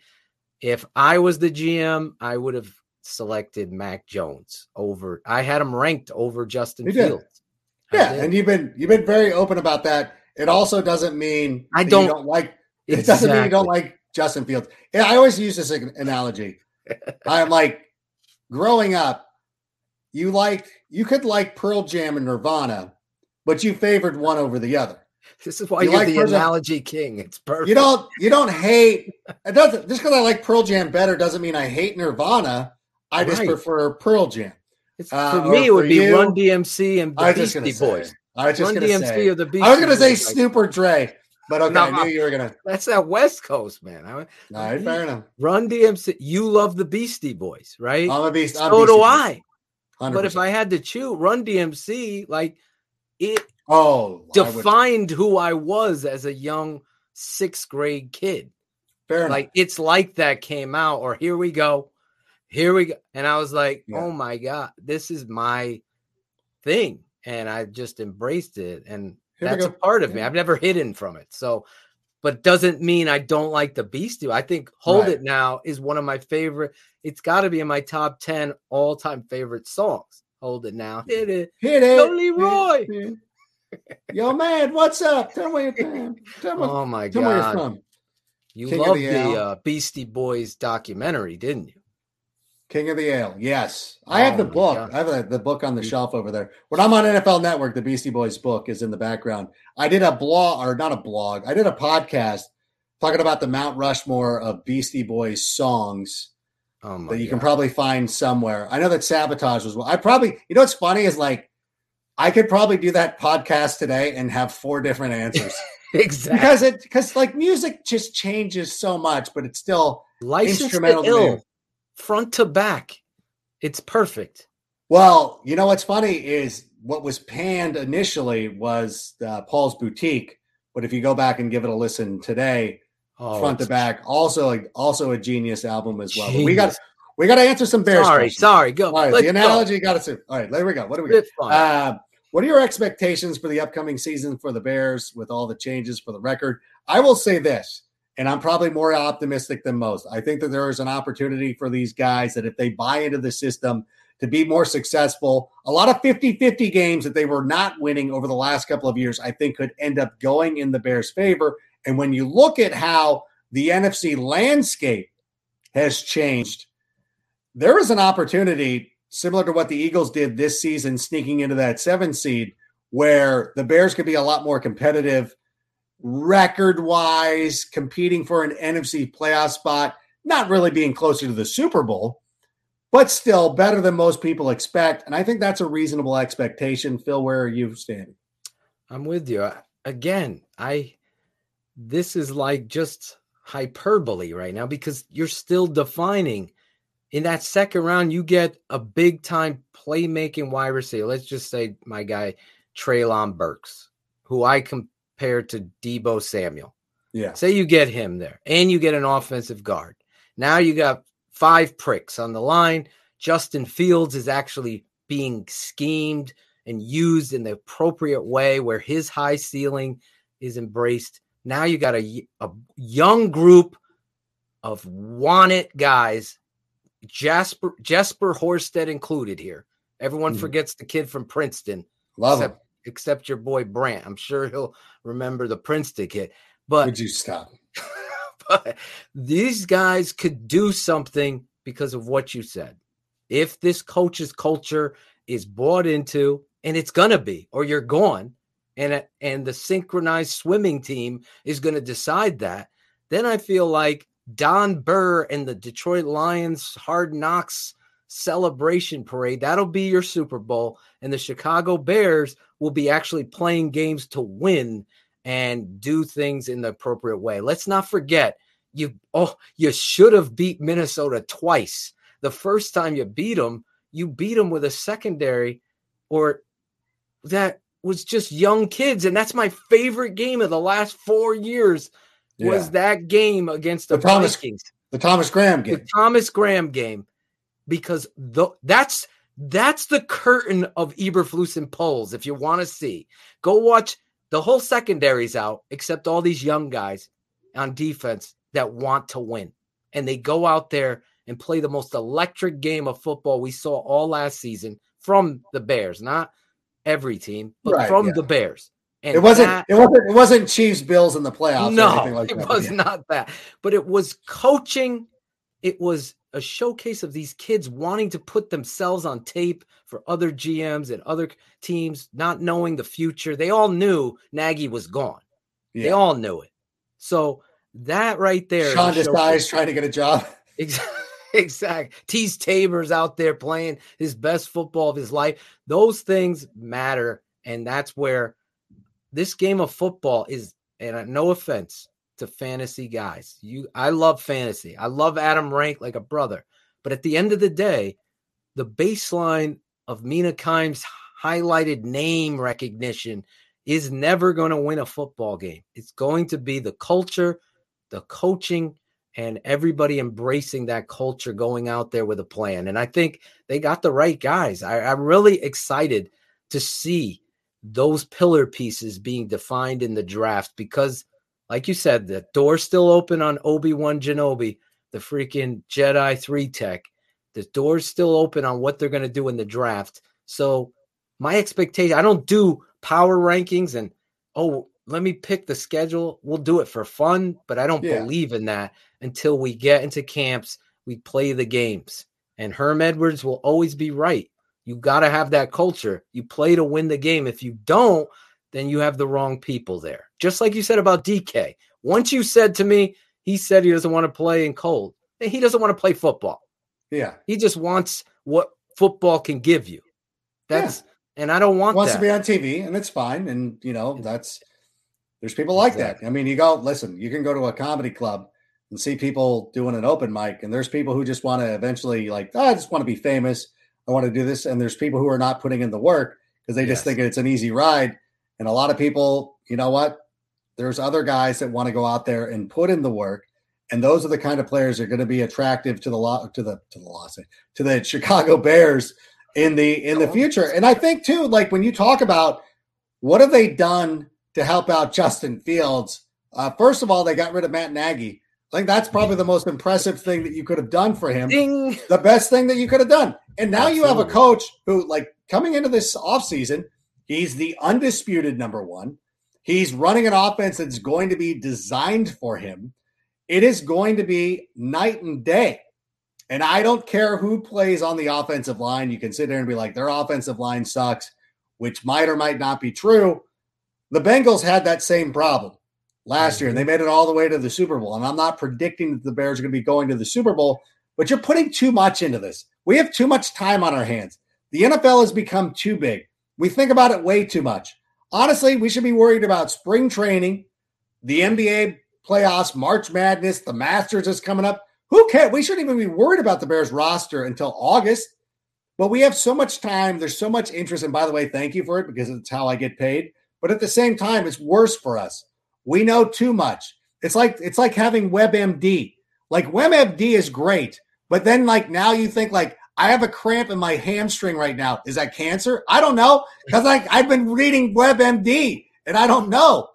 if I was the GM, I would have selected Mac Jones over. I had him ranked over Justin. Fields. Yeah, did. and you've been you've been very open about that. It also doesn't mean I don't- you don't like it doesn't mean you don't like Justin Fields. Yeah, I always use this analogy. I'm like growing up, you like you could like Pearl Jam and Nirvana, but you favored one over the other. This is why You are like the Pearl Jam? analogy king. It's perfect. You don't you don't hate it doesn't just because I like Pearl Jam better doesn't mean I hate Nirvana. I just Right. prefer Pearl Jam. It's, uh, for or me, it would be you- Run DMC and the I just gonna say. Boys. I was just Run DMC say. or the Beastie I was gonna say Boys, like- Snoop or Dre, but okay, No. I knew you were gonna. That's that West Coast, man. I, All right, fair enough. Run DMC. You love the Beastie Boys, right? I'm a beast. I'm so do Beastie I. Boys, But if I had to choose, Run DMC, like it oh, I would- defined who I was as a young sixth grade kid. fair enough. Like it's like that came out, or here we go, here we go, and I was like, Yeah. oh my god, this is my thing, and I just embraced it, and Here that's a part of me. I've never hidden from it, so. But doesn't mean I don't like the Beastie. I think "Hold Right. It Now" is one of my favorite. It's got to be in my top ten all-time favorite songs. "Hold It Now," hit it, Hit it, Yo, Leroy. Yo, man, what's up? Tell me where you're Tell me, Oh my tell me where you're from. you King loved the the, uh, Beastie Boys documentary, didn't you? King of the Ale. Yes, I have Oh the book. God. I have the, the book on the shelf over there. When I'm on NFL Network, the Beastie Boys book is in the background. I did a blog, or not a blog. I did a podcast talking about the Mount Rushmore of Beastie Boys songs. Oh my that you can probably find somewhere. I know that sabotage was. I probably, you know, what's funny is like, I could probably do that podcast today and have four different answers exactly. because it, because like music just changes so much, but it's still, License instrumental to ill, front to back. It's perfect. well, you know, what's funny is what was panned initially was uh, Paul's Boutique. But if you go back and give it a listen today, Oh, front to back, also like also a genius album as well. But we got we got to answer some Bears. Sorry, questions. sorry. Go. All right, Let's the go. analogy got us. All right, there we go. What do we got? Uh, what are your expectations for the upcoming season for the Bears with all the changes for the record? I will say this, and I'm probably more optimistic than most. I think that there is an opportunity for these guys that if they buy into the system to be more successful, a lot of 50 50 games that they were not winning over the last couple of years, I think could end up going in the Bears' favor. And when you look at how the NFC landscape has changed, there is an opportunity similar to what the Eagles did this season, sneaking into that seven seed, where the Bears could be a lot more competitive record wise, competing for an NFC playoff spot, not really being closer to the Super Bowl, but still better than most people expect. And I think that's a reasonable expectation. Phil, where are you standing? I'm with you. Again, I this is like just hyperbole right now because you're still defining in that second round, you get a big time playmaking wide receiver. Let's just say my guy Treylon Burks, who I compare to Deebo Samuel. Yeah. Say you get him there and you get an offensive guard. Now you got five pricks on the line. Justin Fields is actually being schemed and used in the appropriate way where his high ceiling is embraced. Now you got a, a young group of wanted guys, Jasper Jesper Horsted included here. Everyone Mhm. forgets the kid from Princeton, Love him. except, except your boy Brant. I'm sure he'll remember the Princeton kid. But Would you stop? but these guys could do something because of what you said. If this coach's culture is bought into, and it's gonna be, or you're gone, and and the synchronized swimming team is gonna decide that, then I feel like Don Burr and the Detroit Lions Hard Knocks celebration parade that'll be your Super Bowl, and the Chicago Bears will be actually playing games to win and do things in the appropriate way. Let's not forget you oh you should have beat Minnesota twice. The first time you beat them, you beat them with a secondary or that was just young kids and that's my favorite game of the last 4 years was Yeah. that game against the, The Thomas- Vikings The Thomas Graham game. the. Thomas Graham game because the that's that's the curtain of Eberflus and Poles. If you want to see, go watch the whole secondary's out, except all these young guys on defense that want to win, and they go out there and play the most electric game of football we saw all last season from the Bears, not every team, but Right, from yeah. the Bears. And It wasn't. that- It wasn't. It wasn't Chiefs Bills in the playoffs. or anything no, like it that. was Yeah. not that. But it was coaching. It was a showcase of these kids wanting to put themselves on tape for other GMs and other teams, not knowing the future. They all knew Nagy was gone. They all knew it. So that right there, Sean showcase. Desai's trying to get a job. Exactly. Exactly. Teez Tabor's out there playing his best football of his life. Those things matter. And that's where this game of football is, and no offense to fantasy guys. You I love fantasy. I love Adam Rank like a brother. But at the end of the day, the baseline of Mina Kimes' highlighted name recognition is never going to win a football game. It's going to be the culture, the coaching, and everybody embracing that culture going out there with a plan. And I think they got the right guys. I, I'm really excited to see those pillar pieces being defined in the draft because, like you said, the door's still open on Obi Wan Genobi, the freaking Jedi 3 tech. The door's still open on what they're going to do in the draft. So, my expectation, I don't do power rankings and, oh, let me pick the schedule. We'll do it for fun, but I don't Yeah. believe in that until we get into camps, we play the games. And Herm Edwards will always be right. You got to have that culture. You play to win the game. If you don't, then you have the wrong people there. Just like you said about DK. Once you said to me, he said he doesn't want to play in cold. He doesn't want to play football. Yeah, He just wants what football can give you. That's and I don't want wants that. to be on TV, and it's fine. And you know, that's there's people like that. I mean, you go listen. You can go to a comedy club and see people doing an open mic, and there's people who just want to eventually like, "Oh, I just want to be famous. I want to do this, and there's people who are not putting in the work because they just think it's an easy ride. And a lot of people, you know what? There's other guys that want to go out there and put in the work, and those are the kind of players that are going to be attractive to the law to the to the Los to the Chicago Bears in the in the oh, future. And I think too, like when you talk about what have they done to help out Justin Fields? Uh, first of all, they got rid of Matt Nagy. I think that's probably the most impressive thing that you could have done for him Ding. the best thing that you could have done. And now you have a coach who, like, coming into this offseason, he's the undisputed number one. He's running an offense that's going to be designed for him. It is going to be night and day. And I don't care who plays on the offensive line. You can sit there and be like, their offensive line sucks, which might or might not be true. The Bengals had that same problem last year, and they mm-hmm. made it all the way to the Super Bowl. And I'm not predicting that the Bears are going to be going to the Super Bowl, but you're putting too much into this. We have too much time on our hands. The NFL has become too big. We think about it way too much. Honestly, we should be worried about spring training, the NBA playoffs, March Madness, the Masters is coming up. Who cares? We shouldn't even be worried about the Bears roster until August. But we have so much time. There's so much interest. And by the way, thank you for it because it's how I get paid. But at the same time, it's worse for us. We know too much. It's like it's like having WebMD. Like WebMD is great, but then like now you think like I have a cramp in my hamstring right now. Is that cancer? I don't know because like I've been reading WebMD and I don't know.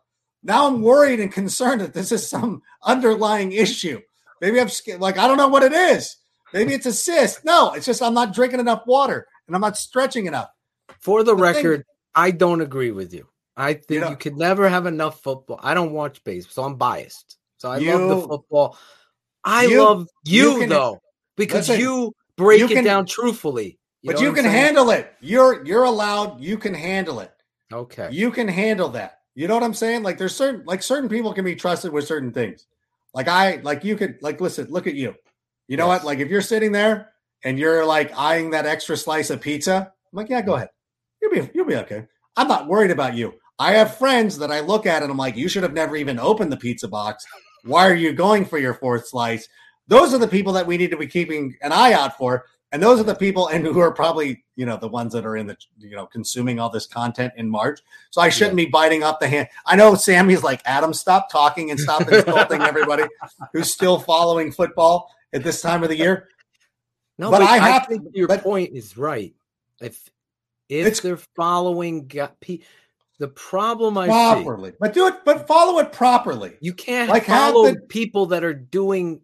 Now I'm worried and concerned that this is some underlying issue. Maybe I'm like I don't know what it is. Maybe it's a cyst. No, it's just I'm not drinking enough water and I'm not stretching enough. For the, The thing- record, I don't agree with you. I think you, know- could never have enough football. I don't watch baseball, so I'm biased. So I love the football. I you- love you, you can- though because Listen, you break you it can- down truthfully. But you can saying? handle it. You're you're allowed. You can handle it. Okay. You can handle that. You know what I'm saying? Like there's certain like certain people can be trusted with certain things. Like I like you could like listen, look at you. You know Yes. what? Like if you're sitting there and you're like eyeing that extra slice of pizza, I'm like, yeah, go mm. ahead. You'll be you'll be okay. I'm not worried about you. I have friends that I look at and I'm like, you should have never even opened the pizza box. Why are you going for your fourth slice? Those are the people that we need to be keeping an eye out for. And those are the people and who are probably, you know, the ones that are in the, you know, consuming all this content in March. So I shouldn't be biting off the hand. I know Sammy's like, Adam, stop talking and stop insulting everybody who's still following football at this time of the year. No, But but, I I, have- think your but- point is right. If if they're following the problem I see, Properly. But do it, but follow it properly. you can't Like, have follow the- people that are doing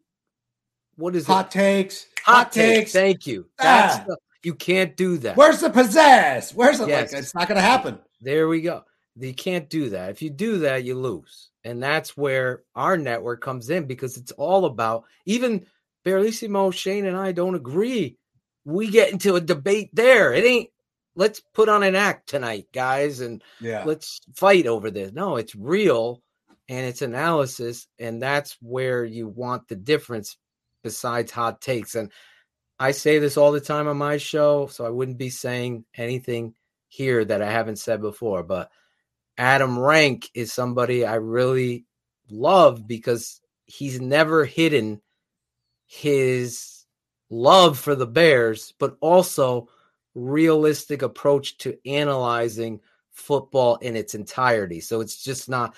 what is Hot it? takes. Hot takes. Thank you. That's Ah. the, you can't do that. Where's the pizzazz? Where's the Yes. like? It's not going to happen. There we go. You can't do that. If you do that, you lose. And that's where our network comes in because it's all about even Barlissimo, Shane, and I don't agree. We get into a debate there. It ain't let's put on an act tonight, guys, and Yeah. let's fight over this. No, it's real and it's analysis, and that's where you want the difference besides hot takes. And I say this all the time on my show, so I wouldn't be saying anything here that I haven't said before. But Adam Rank is somebody I really love because he's never hidden his love for the Bears, but also realistic approach to analyzing football in its entirety. So it's just not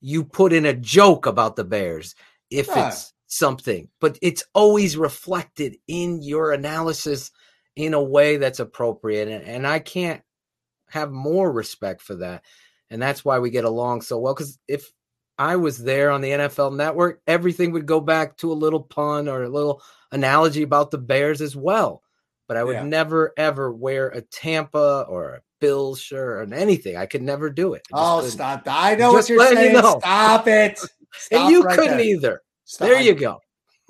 you put in a joke about the Bears if Yeah. it's something, but it's always reflected in your analysis in a way that's appropriate. And, and I can't have more respect for that. And that's why we get along so well. Because if I was there on the NFL network, everything would go back to a little pun or a little analogy about the Bears as well. But I would Yeah. never ever wear a Tampa or a Bills shirt or anything. I could never do it. Oh, couldn't. stop! I know Just what you're letting you saying. know. Stop it. and you right couldn't there. either. Stop. There you go.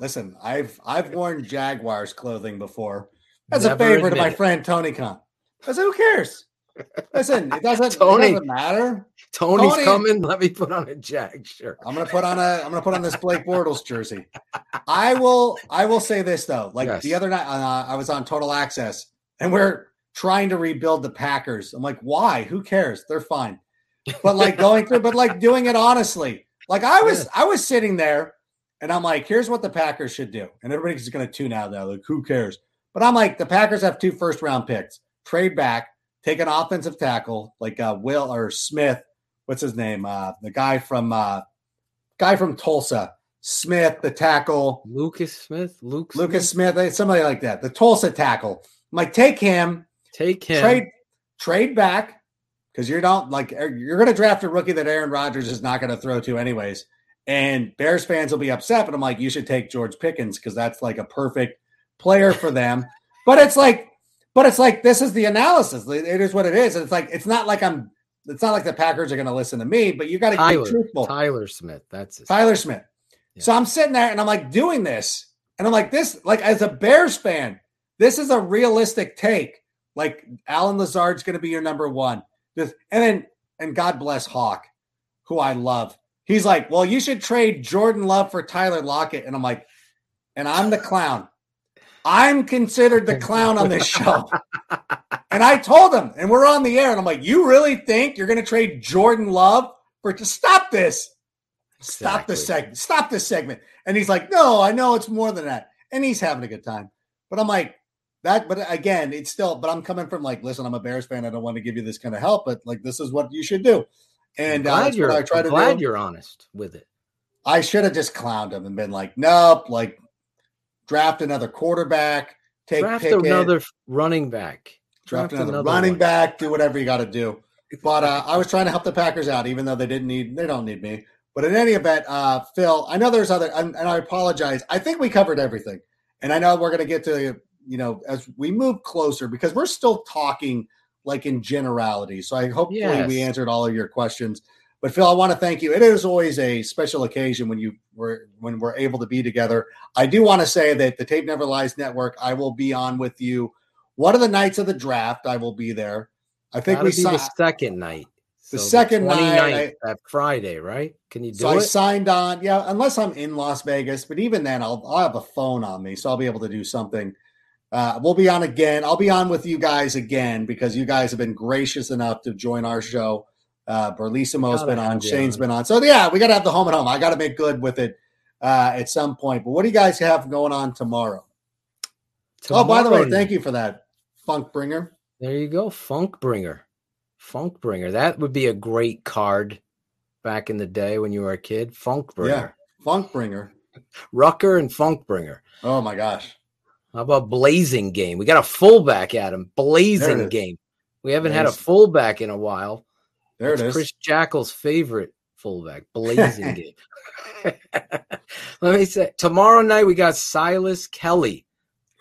Listen, I've I've worn Jaguars clothing before as a favor to my friend Tony Khan. I said, who cares? Listen, it doesn't, Tony. it doesn't matter. Tony's Tony- coming. Let me put on a Jag shirt. I'm gonna put on a I'm gonna put on this Blake Bortles jersey. I will I will say this though. Like Yes. the other night, uh, I was on Total Access, and we're trying to rebuild the Packers. I'm like, why? Who cares? They're fine. But like going through, but like doing it honestly. Like I was I was sitting there, and I'm like, here's what the Packers should do, and everybody's gonna tune out now. Like, who cares? But I'm like, the Packers have two first round picks. Trade back, take an offensive tackle like uh, Will or Smith. What's his name? Uh, the guy from uh, guy from Tulsa, Smith, the tackle, Lucas Smith, Luke Lucas Smith, Smith, eh, somebody like that. The Tulsa tackle. I'm like, take him, take him. trade, trade back, because you don't like er, you're going to draft a rookie that Aaron Rodgers is not going to throw to anyways. And Bears fans will be upset, but I'm like, you should take George Pickens because that's like a perfect player for them. but it's like, but it's like this is the analysis. It is what it is. It's like it's not like I'm. It's not like the Packers are going to listen to me, but you got to be truthful. Tyler Smith. That's his. Tyler Smith. Yeah. So I'm sitting there and I'm like doing this. And I'm like, this, like as a Bears fan, this is a realistic take. Like Allen Lazard's going to be your number one. This, and then, and God bless Hawk, who I love. He's like, well, you should trade Jordan Love for Tyler Lockett. And I'm like, and I'm the clown. I'm considered the clown on this show. and I told him, and we're on the air, and I'm like, you really think you're going to trade Jordan Love for to stop this? Stop this segment. Stop this segment. And he's like, no, I know it's more than that. And he's having a good time. But I'm like, that, but again, it's still, but I'm coming from like, listen, I'm a Bears fan. I don't want to give you this kind of help, but like, this is what you should do. And I'm uh, glad that's you're. I try I'm to glad do. you're honest with it. I should have just clowned him and been like, nope, like draft another quarterback, take Draft Pickett, another running back. draft another, running one. back, do whatever you got to do. But uh, I was trying to help the Packers out, even though they didn't need, they don't need me. But in any event, uh, Phil, I know there's other, and, and I apologize. I think we covered everything, and I know we're going to get to, you know, as we move closer because we're still talking like in generality. So I hopefully Yes. we answered all of your questions. But Phil, I want to thank you. It is always a special occasion when you were when we're able to be together. I do want to say that the Tape Never Lies Network, I will be on with you. One of the nights of the draft, I will be there. I think Gotta we signed. the second night. The So second night, 29th, that Friday, right? Can you do it? So I signed on, yeah, unless I'm in Las Vegas, but even then, I'll, I'll have a phone on me, so I'll be able to do something. Uh, we'll be on again. I'll be on with you guys again because you guys have been gracious enough to join our show. Uh, Berlissimo's been on, Shane's been on. So yeah, we got to have the home and home. I got to make good with it uh, at some point. But what do you guys have going on tomorrow? oh, by the way, thank you for that, Funk Bringer. There you go, Funk Bringer. Funk Bringer. That would be a great card back in the day when you were a kid. Funk Bringer. Yeah. Funk Bringer. Rucker and Funk Bringer. Oh my gosh. How about Blasingame? We got a fullback him. Blazing. Game. We haven't had a fullback in a while. There it It's. Chris Jackal's favorite fullback, Blasingame. Let me say, tomorrow night we got Silas Kelly,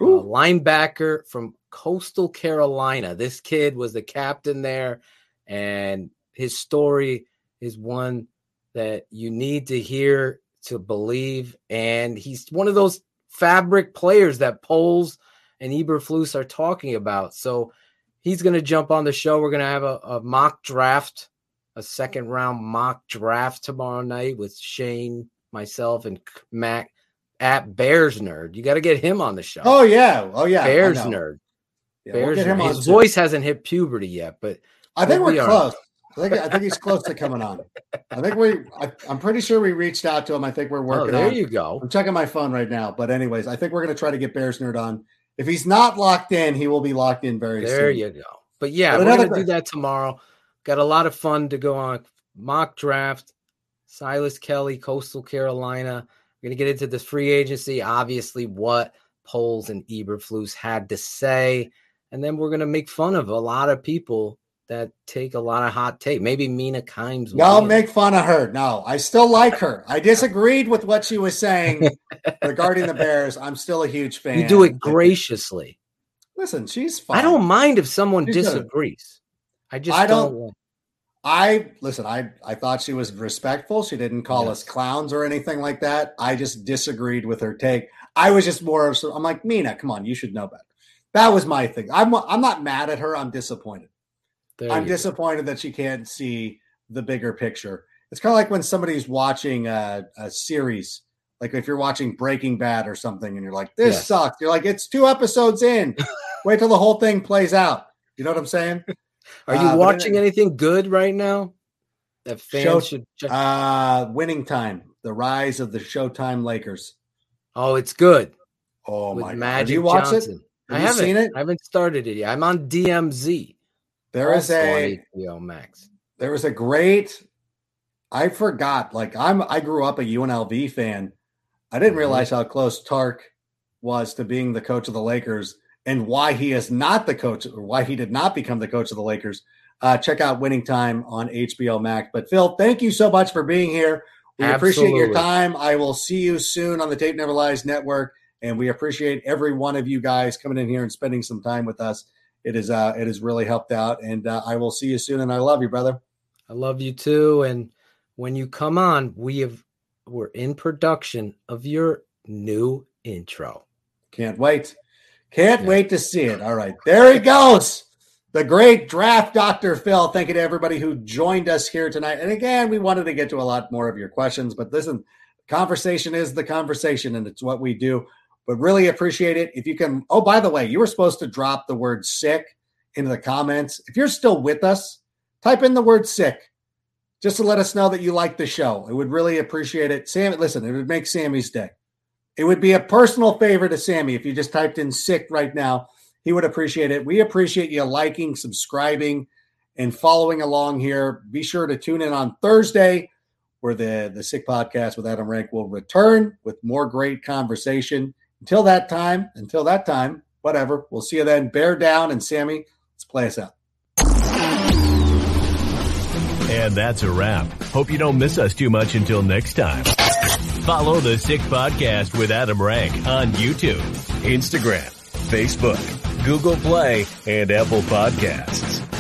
uh, a linebacker from Coastal Carolina. This kid was the captain there, and his story is one that you need to hear to believe. And he's one of those fabric players that Poles and Eberflus are talking about. So he's going to jump on the show. We're going to have a, a mock draft, a second round mock draft tomorrow night with Shane, myself, and Mac at Bears Nerd. You got to get him on the show. Oh yeah. Oh yeah. Bears. Nerd. Yeah, we'll Bears get him Nerd. His soon. voice hasn't hit puberty yet, but I think Well, we we're are. close. I think I think he's close to coming on. I think we. I, I'm pretty sure we reached out to him. I think we're oh, working there on. you go. I'm checking my phone right now. But anyways, I think we're going to try to get Bears Nerd on. If he's not locked in, he will be locked in very There soon. There you go. But yeah, But we're gonna do that tomorrow. Got a lot of fun to go on. Mock draft. Silas Kelly, Coastal Carolina. We're gonna get into the free agency. Obviously, what Poles and Eberflus had to say, and then we're gonna make fun of a lot of people that take a lot of hot take. Maybe Mina Kimes. will Don't be in. make fun of her. No, I still like her. I disagreed with what she was saying regarding the Bears. I'm still a huge fan. You do it graciously. Listen, she's fine. I don't mind if someone She's good. disagrees. I just I don't. don't- I listen. I I thought she was respectful. She didn't call us clowns or anything like that. I just disagreed with her take. I was just more. of I'm like Mina. Come on, you should know better. That was my thing. I'm I'm not mad at her. I'm disappointed. There I'm you go. disappointed that she can't see the bigger picture. It's kind of like when somebody's watching a, a series, like if you're watching Breaking Bad or something, and you're like, "This Yes. sucks." You're like, "It's two episodes in. Wait till the whole thing plays out." You know what I'm saying? Are you Uh, watching anything good right now? That fans Show- should check. Uh, winning time, the rise of the Showtime Lakers. oh, it's good Oh with my god! Have you watched Johnson. it? I Have you haven't seen it? I haven't started it yet. I'm on DMZ. There is a HBO Max. there was a great. I forgot. Like I'm, I grew up a UNLV fan. I didn't Mhm. realize how close Tark was to being the coach of the Lakers and why he is not the coach or why he did not become the coach of the Lakers. Uh, check out Winning Time on HBO Max. But Phil, thank you so much for being here. We appreciate your time. I will see you soon on the Tape Never Lies Network, and we appreciate every one of you guys coming in here and spending some time with us. It is uh, it has really helped out, and uh, I will see you soon. And I love you, brother. I love you too. And when you come on, we have we're in production of your new intro. Can't wait. Can't Yeah. wait to see it. All right. There he goes. The great draft Dr. Phil. Thank you to everybody who joined us here tonight. And again, we wanted to get to a lot more of your questions, but listen, conversation is the conversation and it's what we do. But really appreciate it. If you can, oh, by the way, you were supposed to drop the word sick into the comments. If you're still with us, type in the word sick just to let us know that you like the show. It would really appreciate it. Sam, listen, it would make Sammy's day. It would be a personal favor to Sammy if you just typed in sick right now. He would appreciate it. We appreciate you liking, subscribing, and following along here. Be sure to tune in on Thursday where the, the Sick Podcast with Adam Rank will return with more great conversation. Until that time, until that time, whatever. We'll see you then. Bear down and Sammy, let's play us out. And that's a wrap. Hope you don't miss us too much until next time. Follow the Sick Podcast with Adam Rank on YouTube, Instagram, Facebook, Google Play, and Apple Podcasts.